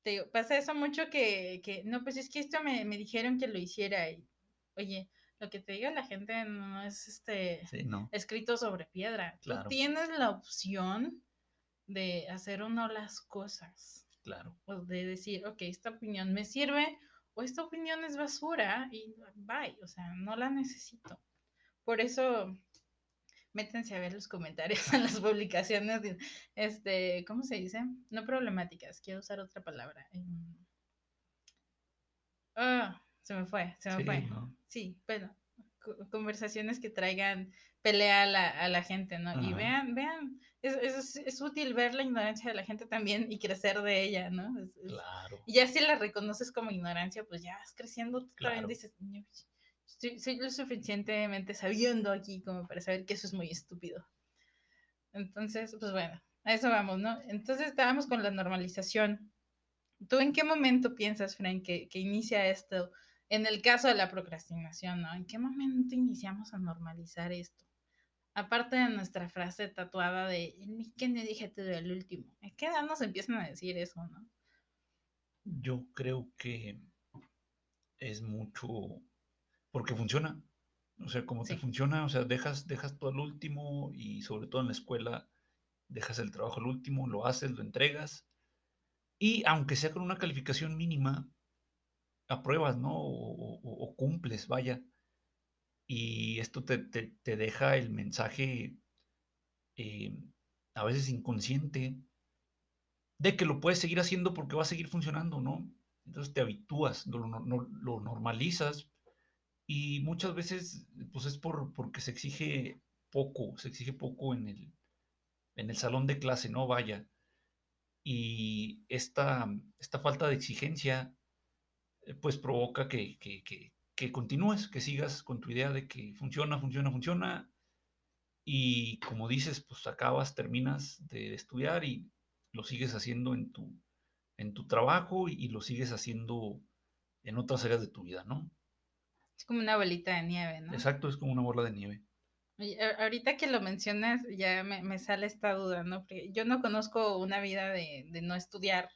Te pasa eso mucho que, que, no, pues es que esto me, me dijeron que lo hiciera y, oye, lo que te diga la gente no es este escrito sobre piedra. Tú tienes la opción de hacer o no las cosas. Claro. O de decir, ok, esta opinión me sirve o esta opinión es basura y bye, o sea, no la necesito. Por eso, métanse a ver los comentarios en las publicaciones, este, ¿cómo se dice? No problemáticas, quiero usar otra palabra. Ah, se me fue, se me fue. Sí, bueno, conversaciones que traigan pelea a la, gente, ¿no? Y vean, vean, es, es, útil ver la ignorancia de la gente también y crecer de ella, ¿no? claro. Y ya si la reconoces como ignorancia, pues ya vas creciendo, tú también dices, soy, lo suficientemente sabiendo aquí como para saber que eso es muy estúpido. Entonces, pues bueno, a eso vamos, ¿no? Entonces estábamos con la normalización. ¿Tú en qué momento piensas, Frank, que, que inicia esto? En el caso de la procrastinación, ¿no? ¿En qué momento iniciamos a normalizar esto? Aparte de nuestra frase tatuada de que no dije todo el último. ¿A qué edad nos empiezan a decir eso, no? Yo creo que es mucho porque funciona. O sea, como te funciona, o sea, dejas, dejas todo el último y sobre todo en la escuela dejas el trabajo al último, lo haces, lo entregas. Y aunque sea con una calificación mínima, apruebas, ¿no? O, cumples, vaya. Y esto te, deja el mensaje eh, a veces inconsciente de que lo puedes seguir haciendo porque va a seguir funcionando, ¿no? Entonces te habitúas, lo, lo normalizas y muchas veces pues es por, porque se exige poco, se exige poco en el, en el salón de clase, ¿no? Vaya. Y esta, esta falta de exigencia pues provoca que, continúes, que sigas con tu idea de que funciona, funciona, funciona. Y como dices, pues acabas, terminas de, estudiar y lo sigues haciendo en tu, en tu trabajo y, lo sigues haciendo en otras áreas de tu vida, ¿no? Es como una bolita de nieve, ¿no? Exacto, es como una bola de nieve. ahorita que lo mencionas, ya me, sale esta duda, ¿no? Porque yo no conozco una vida de, de no estudiar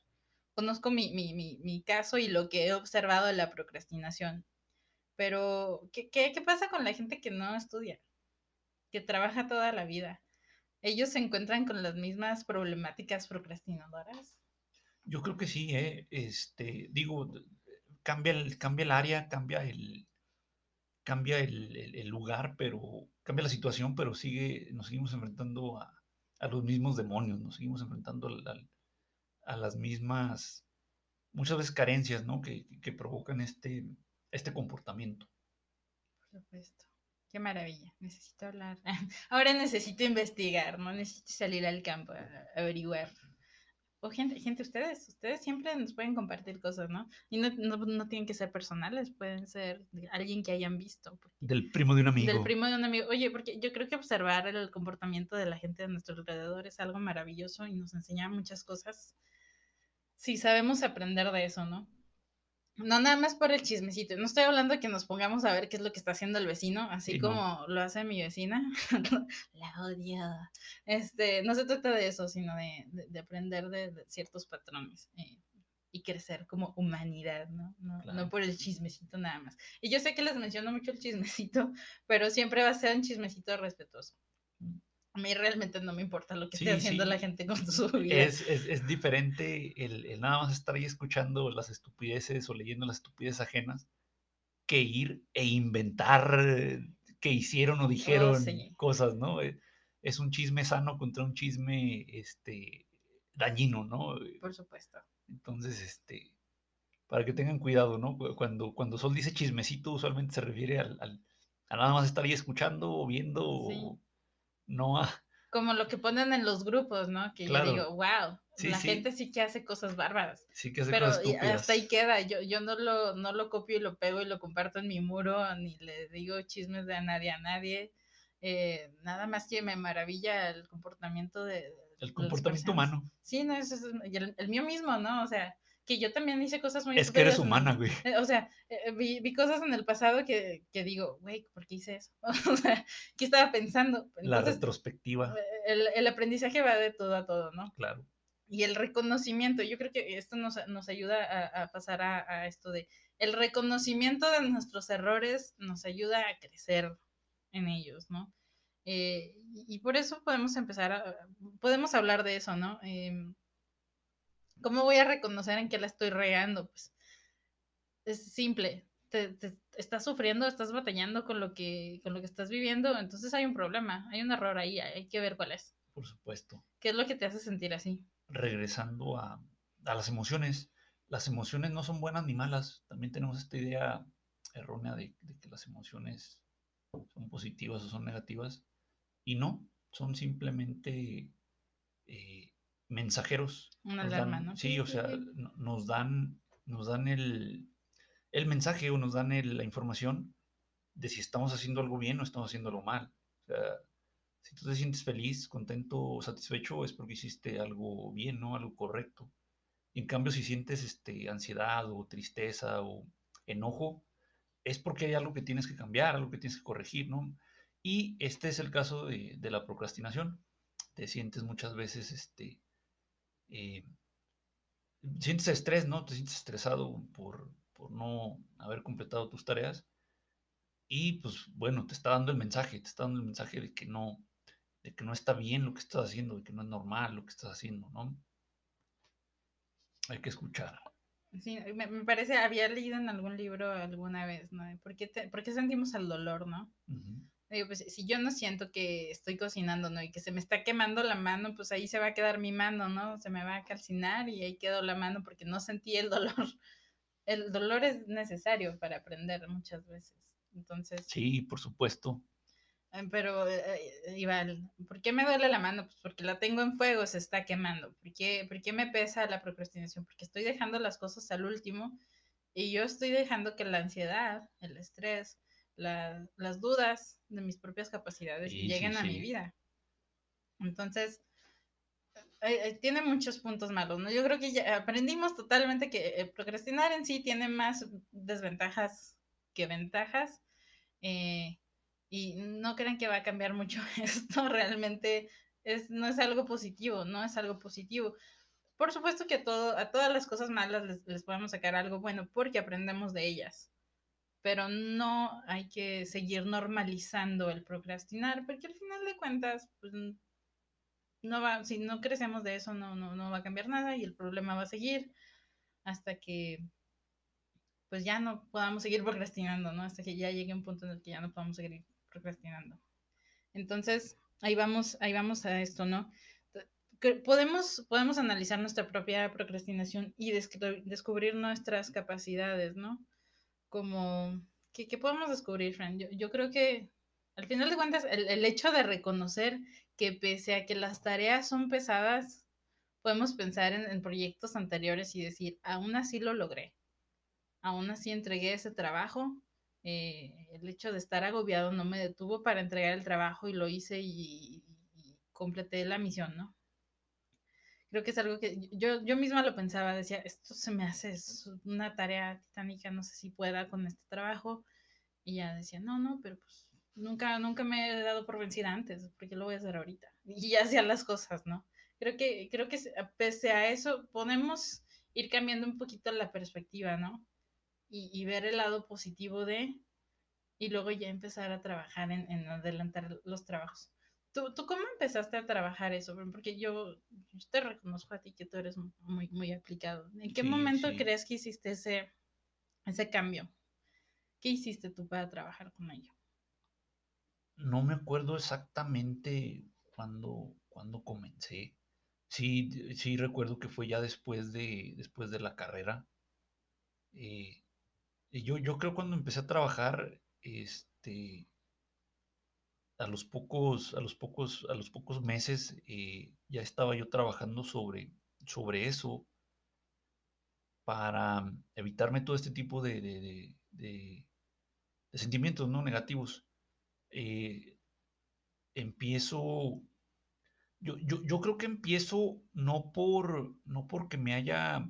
conozco mi, mi, mi, mi, caso y lo que he observado de la procrastinación. Pero, ¿qué, ¿qué, qué, pasa con la gente que no estudia? Que trabaja toda la vida. ¿Ellos se encuentran con las mismas problemáticas procrastinadoras? Yo creo que sí, ¿eh? Este, digo, cambia el, cambia el área, cambia el, cambia el, el, lugar, pero cambia la situación, pero sigue, nos seguimos enfrentando a, a los mismos demonios, nos seguimos enfrentando al, a las mismas, muchas veces carencias, ¿no? Que, provocan este, este comportamiento. Por supuesto. Qué maravilla. Necesito hablar. *laughs* Ahora necesito investigar, no necesito salir al campo a averiguar. O gente, gente, ustedes, ustedes siempre nos pueden compartir cosas, ¿no? Y no, no, tienen que ser personales, pueden ser de alguien que hayan visto. Del primo de un amigo. Del primo de un amigo. Oye, porque yo creo que observar el comportamiento de la gente de nuestro alrededor es algo maravilloso y nos enseña muchas cosas Sí, sabemos aprender de eso, ¿no? No nada más por el chismecito. No estoy hablando de que nos pongamos a ver qué es lo que está haciendo el vecino, así como lo hace mi vecina. *laughs* La odio. Este, no se trata de eso, sino de, de, aprender de, ciertos patrones eh, y crecer como humanidad, ¿no? No, no, por el chismecito nada más. Y yo sé que les menciono mucho el chismecito, pero siempre va a ser un chismecito respetuoso. A mí realmente no me importa lo que esté haciendo la gente con su *laughs* vida. Es, es, es diferente el, nada más estar ahí escuchando las estupideces o leyendo las estupideces ajenas que ir e inventar que hicieron o oh, dijeron cosas, ¿no? Eh, es un chisme sano contra un chisme este, dañino, ¿no? Por supuesto. Entonces, este, para que tengan cuidado, ¿no? Cuando, cuando Sol dice chismecito, usualmente se refiere al, a nada más estar ahí escuchando o viendo o no Como lo que ponen en los grupos, ¿no? Que yo digo, wow, la gente sí que hace cosas bárbaras. Sí que hace Pero cosas estúpidas. hasta ahí queda. Yo, yo no, lo, no lo copio y lo pego y lo comparto en mi muro, ni le digo chismes de a nadie a nadie. Eh, nada más que me maravilla el comportamiento de... El comportamiento humano. Sí, no, es, el, mío mismo, ¿no? O sea, que yo también hice cosas muy... Es que eres humana, güey. *laughs* Eh, o sea, eh, vi, vi, cosas en el pasado que, que digo, güey, ¿por qué hice eso? *laughs* o sea, ¿qué estaba pensando? la retrospectiva. El, el, aprendizaje va de todo a todo, ¿no? Claro. Y el reconocimiento, yo creo que esto nos, nos ayuda a, a pasar a, a, esto de el reconocimiento de nuestros errores nos ayuda a crecer en ellos, ¿no? Eh, y por eso podemos empezar a, podemos hablar de eso, ¿no? Eh, ¿Cómo voy a reconocer en qué la estoy regando? Pues es simple. Te, estás sufriendo, estás batallando con lo que con lo que estás viviendo, entonces hay un problema, hay un error ahí, hay que ver cuál es. Por supuesto. ¿Qué es lo que te hace sentir así? Regresando a, a las emociones, las emociones no son buenas ni malas. También tenemos esta idea errónea de, de que las emociones son positivas o son negativas. Y no, son simplemente eh, mensajeros. Una alarma, ¿no? Sí, o sea, nos dan, nos dan el, el mensaje o nos dan la información de si estamos haciendo algo bien o estamos haciendo algo mal. O sea, si tú te sientes feliz, contento, satisfecho, es porque hiciste algo bien, ¿no? Algo correcto. Y en cambio, si sientes este, ansiedad o tristeza o enojo, es porque hay algo que tienes que cambiar, algo que tienes que corregir, ¿no? Y este es el caso de, la procrastinación. Te sientes muchas veces, este, eh, sientes estrés, ¿no? Te sientes estresado por, no haber completado tus tareas. Y pues bueno, te está dando el mensaje, te está dando el mensaje de que no, de que no está bien lo que estás haciendo, de que no es normal lo que estás haciendo, ¿no? Hay que escuchar. Sí, me, parece, había leído en algún libro alguna vez, ¿no? ¿Por qué, sentimos el dolor, no? Digo, pues si yo no siento que estoy cocinando, ¿no? Y que se me está quemando la mano, pues ahí se va a quedar mi mano, ¿no? Se me va a calcinar y ahí quedó la mano porque no sentí el dolor. *laughs* El dolor es necesario para aprender muchas veces. Entonces. Sí, por supuesto. Pero, eh, Iván, ¿por qué me duele la mano? Pues porque la tengo en fuego, se está quemando. ¿Por qué, ¿Por qué me pesa la procrastinación? Porque estoy dejando las cosas al último y yo estoy dejando que la ansiedad, el estrés, las dudas de mis propias capacidades lleguen a mi vida. Entonces, tiene muchos puntos malos, ¿no? Yo creo que ya aprendimos totalmente que eh, procrastinar en sí tiene más desventajas que ventajas. Eh, y no crean que va a cambiar mucho *laughs* esto, realmente es, no es algo positivo, no es algo positivo. Por supuesto que a, todo, a todas las cosas malas les, les podemos sacar algo bueno porque aprendemos de ellas pero no hay que seguir normalizando el procrastinar, porque al final de cuentas, pues, no va, si no crecemos de eso, no, no, no va a cambiar nada y el problema va a seguir hasta que pues ya no podamos seguir procrastinando, ¿no? Hasta que ya llegue un punto en el que ya no podamos seguir procrastinando. Entonces, ahí vamos, ahí vamos a esto, ¿no? Podemos, podemos analizar nuestra propia procrastinación y descubrir nuestras capacidades, ¿no? Como, ¿qué, podemos descubrir, Fran? Yo, creo que al final de cuentas, el, hecho de reconocer que pese a que las tareas son pesadas, podemos pensar en, proyectos anteriores y decir, aún así lo logré, aún así entregué ese trabajo, eh, el hecho de estar agobiado no me detuvo para entregar el trabajo y lo hice y completé la misión, ¿no? Creo que es algo que yo, yo misma lo pensaba, decía, esto se me hace es una tarea titánica, no sé si pueda con este trabajo. Y ya decía, no, no, pero pues nunca, nunca me he dado por vencida antes, porque lo voy a hacer ahorita. Y ya hacía las cosas, ¿no? Creo que, creo que pese a eso, podemos ir cambiando un poquito la perspectiva, ¿no? Y, y ver el lado positivo de, y luego ya empezar a trabajar en, en adelantar los trabajos. ¿Tú, ¿Tú, cómo empezaste a trabajar eso? Porque yo, te reconozco a ti que tú eres muy, muy aplicado. ¿En qué momento crees que hiciste ese, ese cambio? ¿Qué hiciste tú para trabajar con ello? No me acuerdo exactamente cuándo, cuando comencé. Sí, sí recuerdo que fue ya después de, después de la carrera. Eh, yo, yo creo cuando empecé a trabajar, este, a los pocos, a los pocos, a los pocos meses eh, ya estaba yo trabajando sobre, sobre eso para evitarme todo este tipo de, sentimientos ¿no? negativos. Eh, empiezo, yo, yo, creo que empiezo no por, no porque me haya,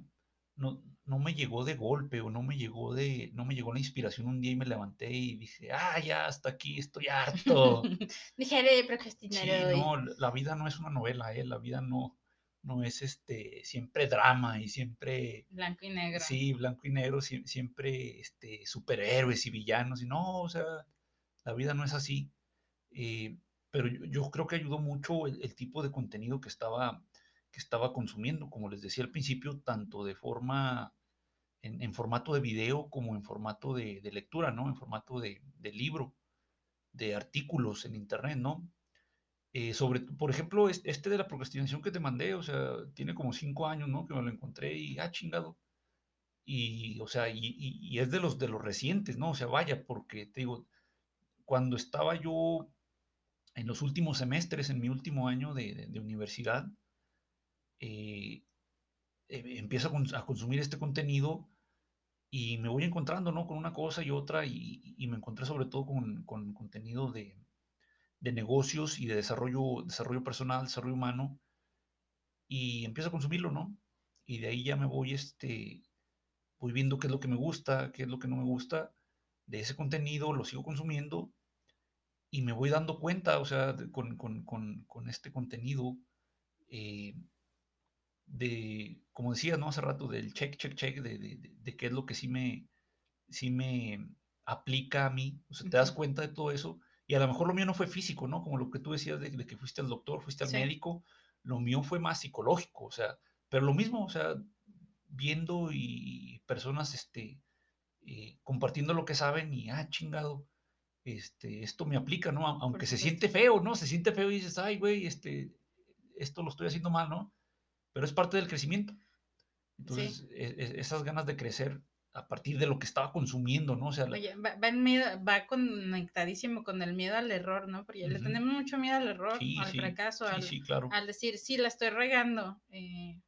no me llegó de golpe o no me llegó de, no me llegó la inspiración un día y me levanté y dije, ah, ya, hasta aquí, estoy harto. *laughs* Dejaré de procrastinar sí, no, la vida no es una novela, ¿eh? La vida no, no es este, siempre drama y siempre... Blanco y negro. Sí, blanco y negro, siempre este, superhéroes y villanos, y no, o sea, la vida no es así. Eh, pero yo, creo que ayudó mucho el, tipo de contenido que estaba, que estaba consumiendo, como les decía al principio, tanto de forma, en, formato de video como en formato de, lectura, ¿no? En formato de, libro, de artículos en internet, ¿no? Eh, sobre, por ejemplo, este de la procrastinación que te mandé, o sea, tiene como cinco años, ¿no? Que me lo encontré y, ah, chingado. Y, o sea, y es de los, de los recientes, ¿no? O sea, vaya, porque te digo, cuando estaba yo en los últimos semestres, en mi último año de, universidad, eh, eh, empiezo a, consumir este contenido y me voy encontrando ¿no? con una cosa y otra y, me encontré sobre todo con, contenido de, negocios y de desarrollo, desarrollo personal, desarrollo humano y empiezo a consumirlo, ¿no? Y de ahí ya me voy, este, voy viendo qué es lo que me gusta, qué es lo que no me gusta de ese contenido, lo sigo consumiendo y me voy dando cuenta, o sea, con, con, con, con, este contenido eh, de, como decía, ¿no? Hace rato, del check, check, check, de, de, de, qué es lo que sí me, sí me aplica a mí, o sea, te das cuenta de todo eso, y a lo mejor lo mío no fue físico, ¿no? Como lo que tú decías de, que fuiste al doctor, fuiste al médico, lo mío fue más psicológico, o sea, pero lo mismo, o sea, viendo y personas, este, eh, compartiendo lo que saben y, ah, chingado, este, esto me aplica, ¿no? Aunque se siente feo, ¿no? Se siente feo y dices, ay, güey, este, esto lo estoy haciendo mal, ¿no? Pero es parte del crecimiento. Entonces, e, e, esas ganas de crecer a partir de lo que estaba consumiendo, ¿no? O sea, Oye, va, conectadísimo con el miedo al error, ¿no? Porque le tenemos mucho miedo al error, al fracaso, al, al, decir, sí, la estoy regando. Eh,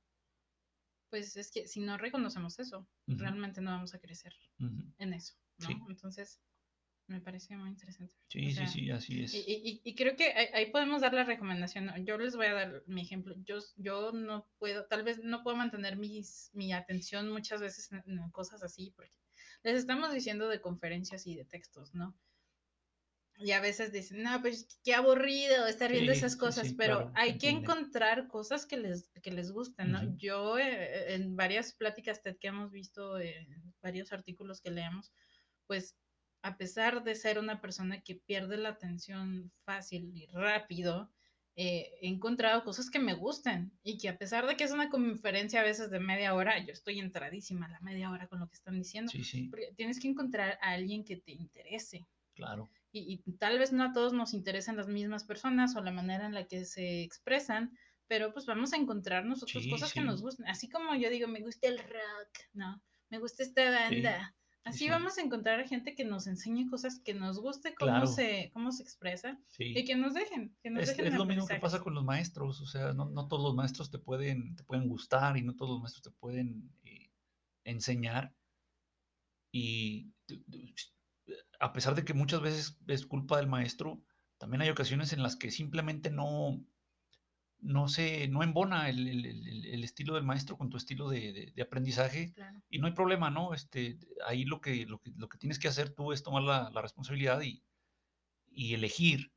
pues es que si no reconocemos eso, realmente no vamos a crecer en eso, ¿no? Entonces, me parece muy interesante. Sí, sí, sí, así es. Y, y, creo que ahí, podemos dar la recomendación. Yo les voy a dar mi ejemplo. Yo, yo no puedo, tal vez no puedo mantener mis, mi atención muchas veces en, cosas así, porque les estamos diciendo de conferencias y de textos, ¿no? Y a veces dicen, no, pues qué aburrido estar viendo esas cosas, pero hay que encontrar cosas que les, que les gusten, ¿no? Yo eh, en varias pláticas TED que hemos visto, en varios artículos que leemos, pues a pesar de ser una persona que pierde la atención fácil y rápido, eh, he encontrado cosas que me gustan y que a pesar de que es una conferencia a veces de media hora, yo estoy entradísima a la media hora con lo que están diciendo. Sí, sí. Porque tienes que encontrar a alguien que te interese. Claro. Y, tal vez no a todos nos interesan las mismas personas o la manera en la que se expresan, pero pues vamos a encontrarnos otras cosas que nos gusten. Así como yo digo, me gusta el rock, ¿no? Me gusta esta banda. Así vamos a encontrar a gente que nos enseñe cosas que nos guste cómo, se, cómo se expresa y que nos dejen. Que nos es, es lo mismo que pasa con los maestros, o sea, no, no, todos los maestros te pueden, te pueden gustar y no todos los maestros te pueden eh, enseñar. Y a pesar de que muchas veces es culpa del maestro, también hay ocasiones en las que simplemente no, no se, no embona el, el, el, estilo del maestro con tu estilo de, de, aprendizaje y no hay problema, ¿no? Este, ahí lo que, lo que, lo que tienes que hacer tú es tomar la, la responsabilidad y, y, elegir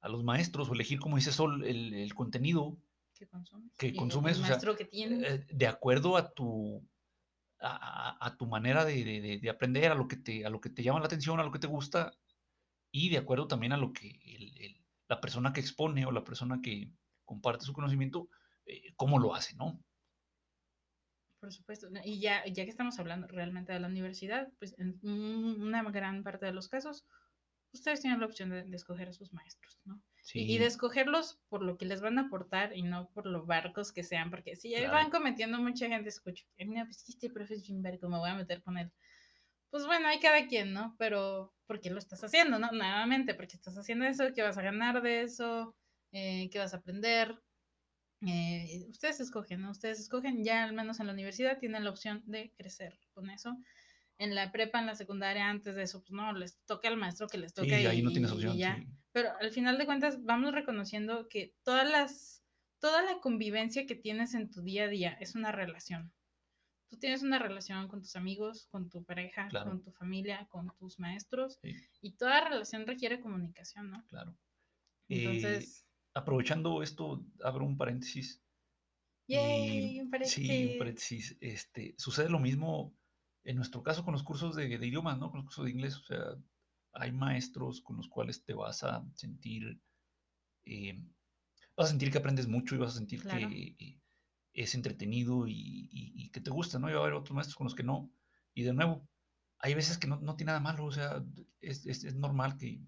a los maestros o elegir, como dice Sol, el, contenido que consumes, que consumes o sea, que eh, de acuerdo a tu, a, a tu manera de, de, aprender, a lo, que te, a lo que te llama la atención, a lo que te gusta y de acuerdo también a lo que la persona que expone o la persona que, comparte su conocimiento, eh, cómo lo hace, ¿no? Por supuesto. Y ya, ya que estamos hablando realmente de la universidad, pues en una gran parte de los casos, ustedes tienen la opción de, escoger a sus maestros, ¿no? Sí. Y, de escogerlos por lo que les van a aportar y no por los barcos que sean, porque si ya van cometiendo mucha gente, escucho, no, pues este profe es bien me voy a meter con él. Pues bueno, hay cada quien, ¿no? Pero, ¿por qué lo estás haciendo, no? Nuevamente, porque estás haciendo eso, ¿qué vas a ganar de eso? Eh, qué vas a aprender. Eh, ustedes escogen, ¿no? Ustedes escogen, ya al menos en la universidad tienen la opción de crecer con eso. En la prepa, en la secundaria, antes de eso, pues no, les toca al maestro que les toca. y ahí no tienes opción. Pero al final de cuentas, vamos reconociendo que todas las, toda la convivencia que tienes en tu día a día es una relación. tú tienes una relación con tus amigos, con tu pareja, con tu familia, con tus maestros, y toda relación requiere comunicación, ¿no? Claro. Entonces... aprovechando esto, abro un paréntesis. Yay, un paréntesis. Sí, un paréntesis. Este, sucede lo mismo en nuestro caso con los cursos de, idiomas, ¿no? Con los cursos de inglés, o sea, hay maestros con los cuales te vas a sentir, eh, vas a sentir que aprendes mucho y vas a sentir que es entretenido y, que te gusta, ¿no? Y va a haber otros maestros con los que no. Y de nuevo, hay veces que no, tiene nada malo, o sea, es, normal que,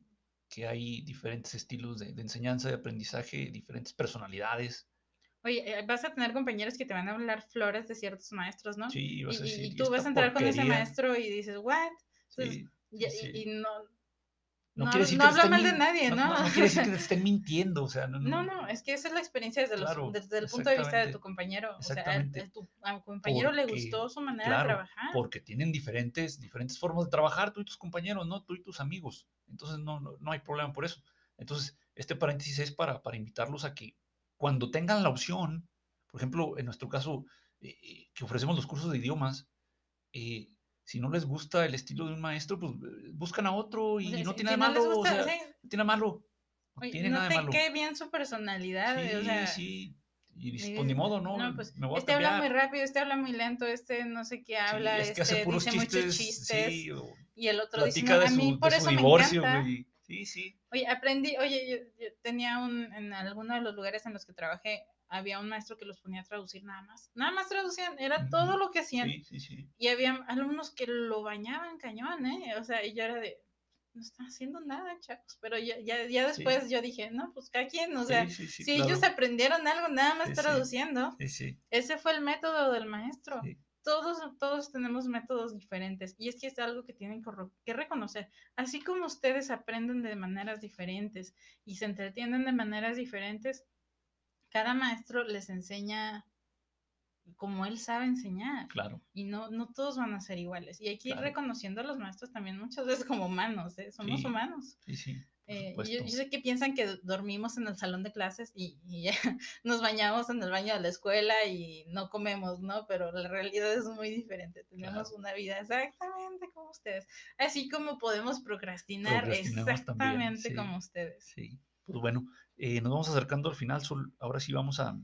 hay diferentes estilos de, enseñanza, de aprendizaje, diferentes personalidades. Oye, eh, vas a tener compañeros que te van a hablar flores de ciertos maestros, ¿no? Sí, vas a decir, y, tú vas a entrar con ese maestro y dices, ¿what? sí, y, no, no, no, decir habla mal de nadie, ¿no? No, quiere decir que te *laughs* estén mintiendo, o sea, no. No, no, es que esa es la experiencia desde, desde el punto de vista de tu compañero. O sea, a, tu, compañero le gustó su manera de trabajar. Porque tienen diferentes, diferentes formas de trabajar, tú y tus compañeros, ¿no? Tú y tus amigos. Entonces, no, no, hay problema por eso. Entonces, este paréntesis es para, para invitarlos a que cuando tengan la opción, por ejemplo, en nuestro caso, eh, eh, que ofrecemos los cursos de idiomas, eh, si no les gusta el estilo de un maestro, pues eh, buscan a otro y no tiene nada malo. o sea, No tiene malo. No tiene nada de malo. te bien su personalidad. Sí, o sea, sí. Y dices, pues ni modo, ¿no? no pues, este habla muy rápido, este habla muy lento, este no sé qué habla, es que este hace puros dice chistes, muchos chistes. y el otro dice, no, a mí por eso divorcio, me encanta. Sí, sí. Oye, aprendí, oye, yo, tenía un, en alguno de los lugares en los que trabajé, había un maestro que los ponía a traducir nada más. Nada más traducían, era todo lo que hacían. Sí, sí, sí. Y había alumnos que lo bañaban cañón, ¿eh? O sea, y yo era de, no están haciendo nada, chavos. Pero ya, ya, ya después yo dije, no, pues cada quien, o sea, si ellos aprendieron algo nada más traduciendo, ese fue el método del maestro. Todos, todos tenemos métodos diferentes y es que es algo que tienen que reconocer. Así como ustedes aprenden de maneras diferentes y se entretienen de maneras diferentes, cada maestro les enseña como él sabe enseñar. Claro. Y no, no todos van a ser iguales. Y hay que ir reconociendo a los maestros también muchas veces como humanos, ¿eh? Somos humanos. Sí, sí. Eh, yo, sé que piensan que dormimos en el salón de clases y, *laughs* nos bañamos en el baño de la escuela y no comemos, ¿no? Pero la realidad es muy diferente. Tenemos una vida exactamente como ustedes. Así como podemos procrastinar exactamente como ustedes. Sí. Pues bueno, eh, nos vamos acercando al final, Sol. Ahora sí vamos a,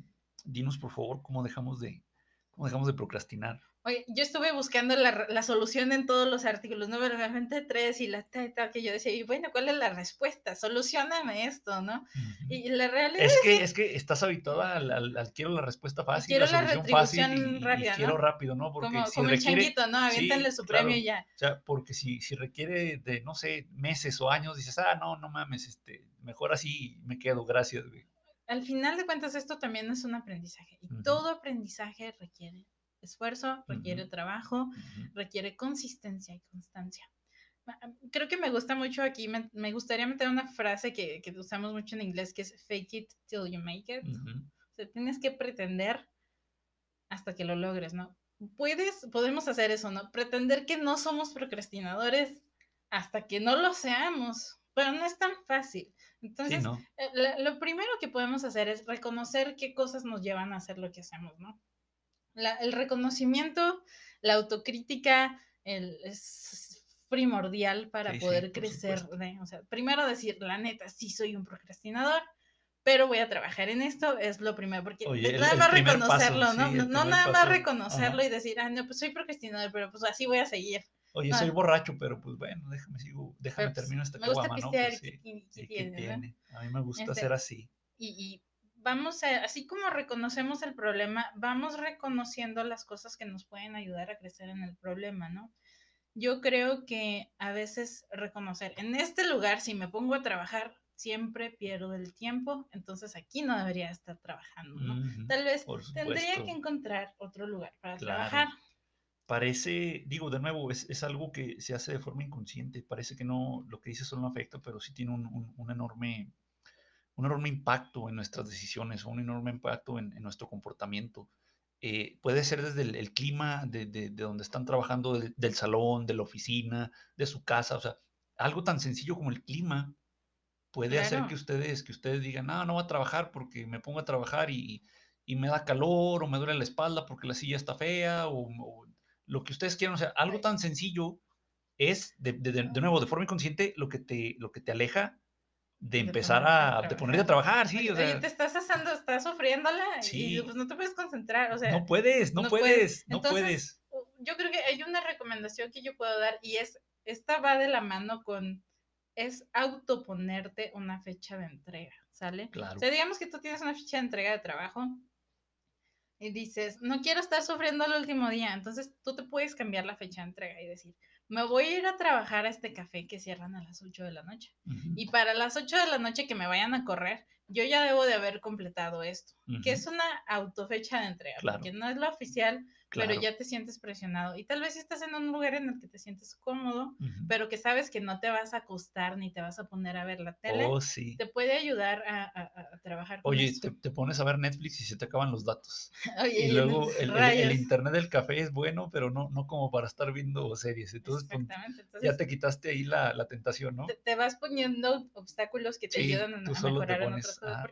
dinos por favor cómo dejamos de, cómo dejamos de procrastinar. Oye, yo estuve buscando la, la, solución en todos los artículos, ¿no? Pero realmente tres y la tal, que yo decía, y bueno, ¿cuál es la respuesta? Solucioname esto, ¿no? Y la realidad es, que, es que estás habituada al, al, quiero la respuesta fácil, quiero la, solución fácil y, rápida, quiero rápido, ¿no? Porque como, si como requiere, el changuito, ¿no? Aviéntale su premio ya. O sea, porque si, si requiere de, no sé, meses o años, dices, ah, no, no mames, este, mejor así me quedo, gracias, güey. Al final de cuentas, esto también es un aprendizaje y todo aprendizaje requiere esfuerzo, requiere trabajo, requiere consistencia y constancia. Creo que me gusta mucho aquí, me, gustaría meter una frase que, que, usamos mucho en inglés, que es fake it till you make it. O sea, tienes que pretender hasta que lo logres, ¿no? Puedes, podemos hacer eso, ¿no? Pretender que no somos procrastinadores hasta que no lo seamos, pero no es tan fácil. Entonces, eh, lo primero que podemos hacer es reconocer qué cosas nos llevan a hacer lo que hacemos, ¿no? El reconocimiento, la autocrítica es primordial para poder crecer. o sea, primero decir, la neta, sí soy un procrastinador, pero voy a trabajar en esto, es lo primero, porque nada más reconocerlo, ¿no? no, nada más reconocerlo y decir, ah, no, pues soy procrastinador, pero pues así voy a seguir. Oye, soy borracho, pero pues bueno, déjame sigo, déjame pues, termino esta me gusta ¿no? Pues, tiene? A mí me gusta este, hacer así. y vamos a, así como reconocemos el problema, vamos reconociendo las cosas que nos pueden ayudar a crecer en el problema, ¿no? Yo creo que a veces reconocer, en este lugar, si me pongo a trabajar, siempre pierdo el tiempo, entonces aquí no debería estar trabajando, ¿no? Tal vez tendría que encontrar otro lugar para trabajar. Parece, digo de nuevo, es, algo que se hace de forma inconsciente, parece que no, lo que dice solo no afecta, pero sí tiene un enorme un enorme impacto en nuestras decisiones, un enorme impacto en, nuestro comportamiento. Eh, puede ser desde el, clima de, de, donde están trabajando, del salón, de la oficina, de su casa, o sea, algo tan sencillo como el clima puede hacer que ustedes, que ustedes digan, no, no voy a trabajar porque me pongo a trabajar y, y me da calor o me duele la espalda porque la silla está fea o, lo que ustedes quieran. O sea, algo tan sencillo es, de, de, nuevo, de forma inconsciente, lo que te, lo que te aleja de empezar a, de ponerte a trabajar, sí, o sea. te estás asando, estás sufriéndola y pues no te puedes concentrar, o sea. No puedes, no, puedes, no puedes. Yo creo que hay una recomendación que yo puedo dar y es, esta va de la mano con, es autoponerte una fecha de entrega, ¿sale? Claro. O sea, digamos que tú tienes una fecha de entrega de trabajo y dices, no quiero estar sufriendo el último día, entonces tú te puedes cambiar la fecha de entrega y decir, me voy a ir a trabajar a este café que cierran a las 8 de la noche. Y para las 8 de la noche que me vayan a correr, yo ya debo de haber completado esto, que es una autofecha de entrega, porque no es la oficial, pero ya te sientes presionado. Y tal vez estás en un lugar en el que te sientes cómodo, pero que sabes que no te vas a acostar ni te vas a poner a ver la tele. Oh, sí. Te puede ayudar a, trabajar con Oye, te, pones a ver Netflix y se te acaban los datos. *laughs* y luego *laughs* el, internet del café es bueno, pero no, no como para estar viendo series. Entonces, pues, ya te quitaste ahí la, tentación, ¿no? Te, vas poniendo obstáculos que te ayudan a, mejorar en otras cosas.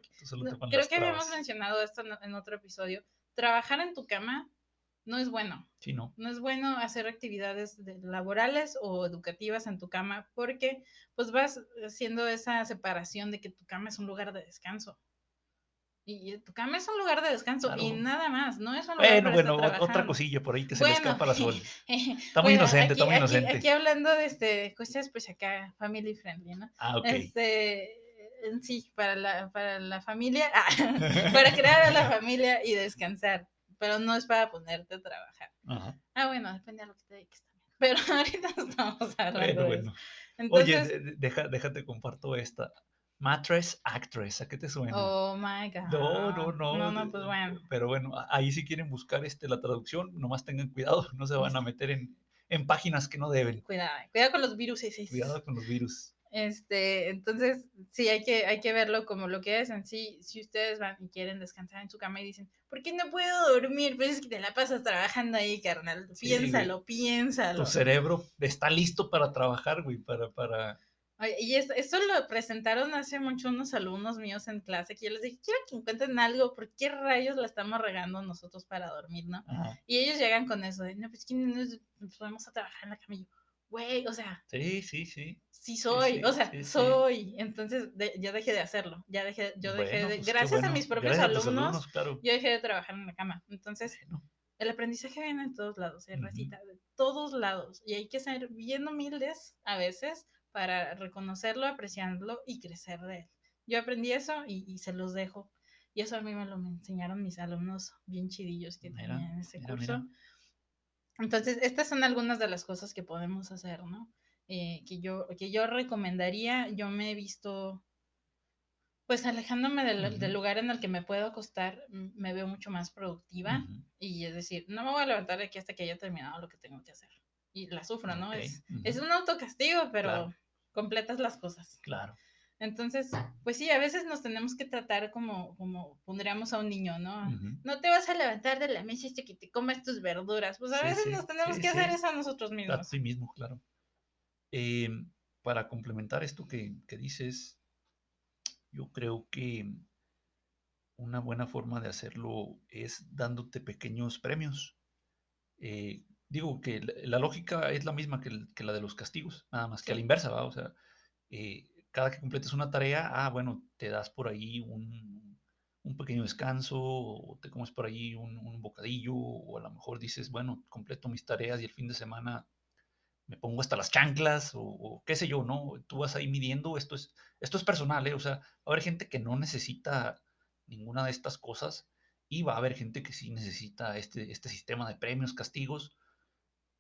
creo que habíamos mencionado esto en otro episodio. Trabajar en tu cama no es bueno. Sí, no. No es bueno hacer actividades laborales o educativas en tu cama porque pues vas haciendo esa separación de que tu cama es un lugar de descanso. Y tu cama es un lugar de descanso y nada más, no es un lugar Bueno, bueno, otra cosilla por ahí que se le escapa la sol. *laughs* Está muy inocente, está muy inocente. Aquí, hablando de este, cosas pues acá family friendly, ¿no? Ah, ok. Este, sí, para la, para la familia, *laughs* para crear a la *laughs* familia y descansar pero no es para ponerte a trabajar. Ah, bueno, depende de lo que te dediques también. *laughs* Pero ahorita estamos hablando bueno, bueno. Oye, déjate comparto esta. Mattress Actress, ¿a qué te suena? Oh my God. No, no, no. No, no, pues bueno. Pero bueno, ahí si quieren buscar este, la traducción, nomás tengan cuidado, *laughs* no se van a meter en, en páginas que no deben. Cuidado, cuidado con los virus. Cuidado con los virus. Este, entonces, sí, hay que, hay que verlo como lo que es en sí. Si ustedes van y quieren descansar en su cama y dicen, ¿por qué no puedo dormir? Pues es que te la pasas trabajando ahí, carnal. Piénsalo, piénsalo. Tu cerebro está listo para trabajar, güey, para, para... y eso, lo presentaron hace mucho unos alumnos míos en clase, que yo les dije, quiero que encuentren algo, ¿por qué rayos la estamos regando nosotros para dormir, no? Y ellos llegan con eso, de, no, pues que nos podemos a trabajar en la cama güey, o sea. Sí, sí, sí. Sí soy, o sea, soy. Entonces ya dejé de hacerlo, ya dejé, yo dejé de, pues, gracias a mis propios alumnos, yo dejé de trabajar en la cama. Entonces, el aprendizaje viene en todos lados, se recita de todos lados y hay que ser bien humildes a veces para reconocerlo, apreciarlo y crecer de él. Yo aprendí eso y, se los dejo. Y eso a mí me lo enseñaron mis alumnos bien chidillos que tenían en ese curso. Entonces, estas son algunas de las cosas que podemos hacer, ¿no? Eh, que, yo, que yo recomendaría. Yo me he visto, pues alejándome del, lugar en el que me puedo acostar, me veo mucho más productiva. Y es decir, no me voy a levantar aquí hasta que haya terminado lo que tengo que hacer. Y la sufro, ¿no? Es, es un autocastigo, pero completas las cosas. Claro. Entonces, pues sí, a veces nos tenemos que tratar como, como pondríamos a un niño, ¿no? No te vas a levantar de la mesa y que te comas tus verduras. Pues a veces nos tenemos que hacer eso a nosotros mismos. A sí mismo, claro. Eh, para complementar esto que, dices, yo creo que una buena forma de hacerlo es dándote pequeños premios. Eh, digo que la, lógica es la misma que, la de los castigos, nada más que a la inversa, ¿va? O sea, eh, cada que completes una tarea, ah, bueno, te das por ahí un, pequeño descanso, o te comes por ahí un, bocadillo, o a lo mejor dices, bueno, completo mis tareas y el fin de semana me pongo hasta las chanclas, o, qué sé yo, ¿no? Tú vas ahí midiendo, esto es, esto es personal, ¿eh? O sea, va a haber gente que no necesita ninguna de estas cosas, y va a haber gente que sí necesita este, este sistema de premios, castigos,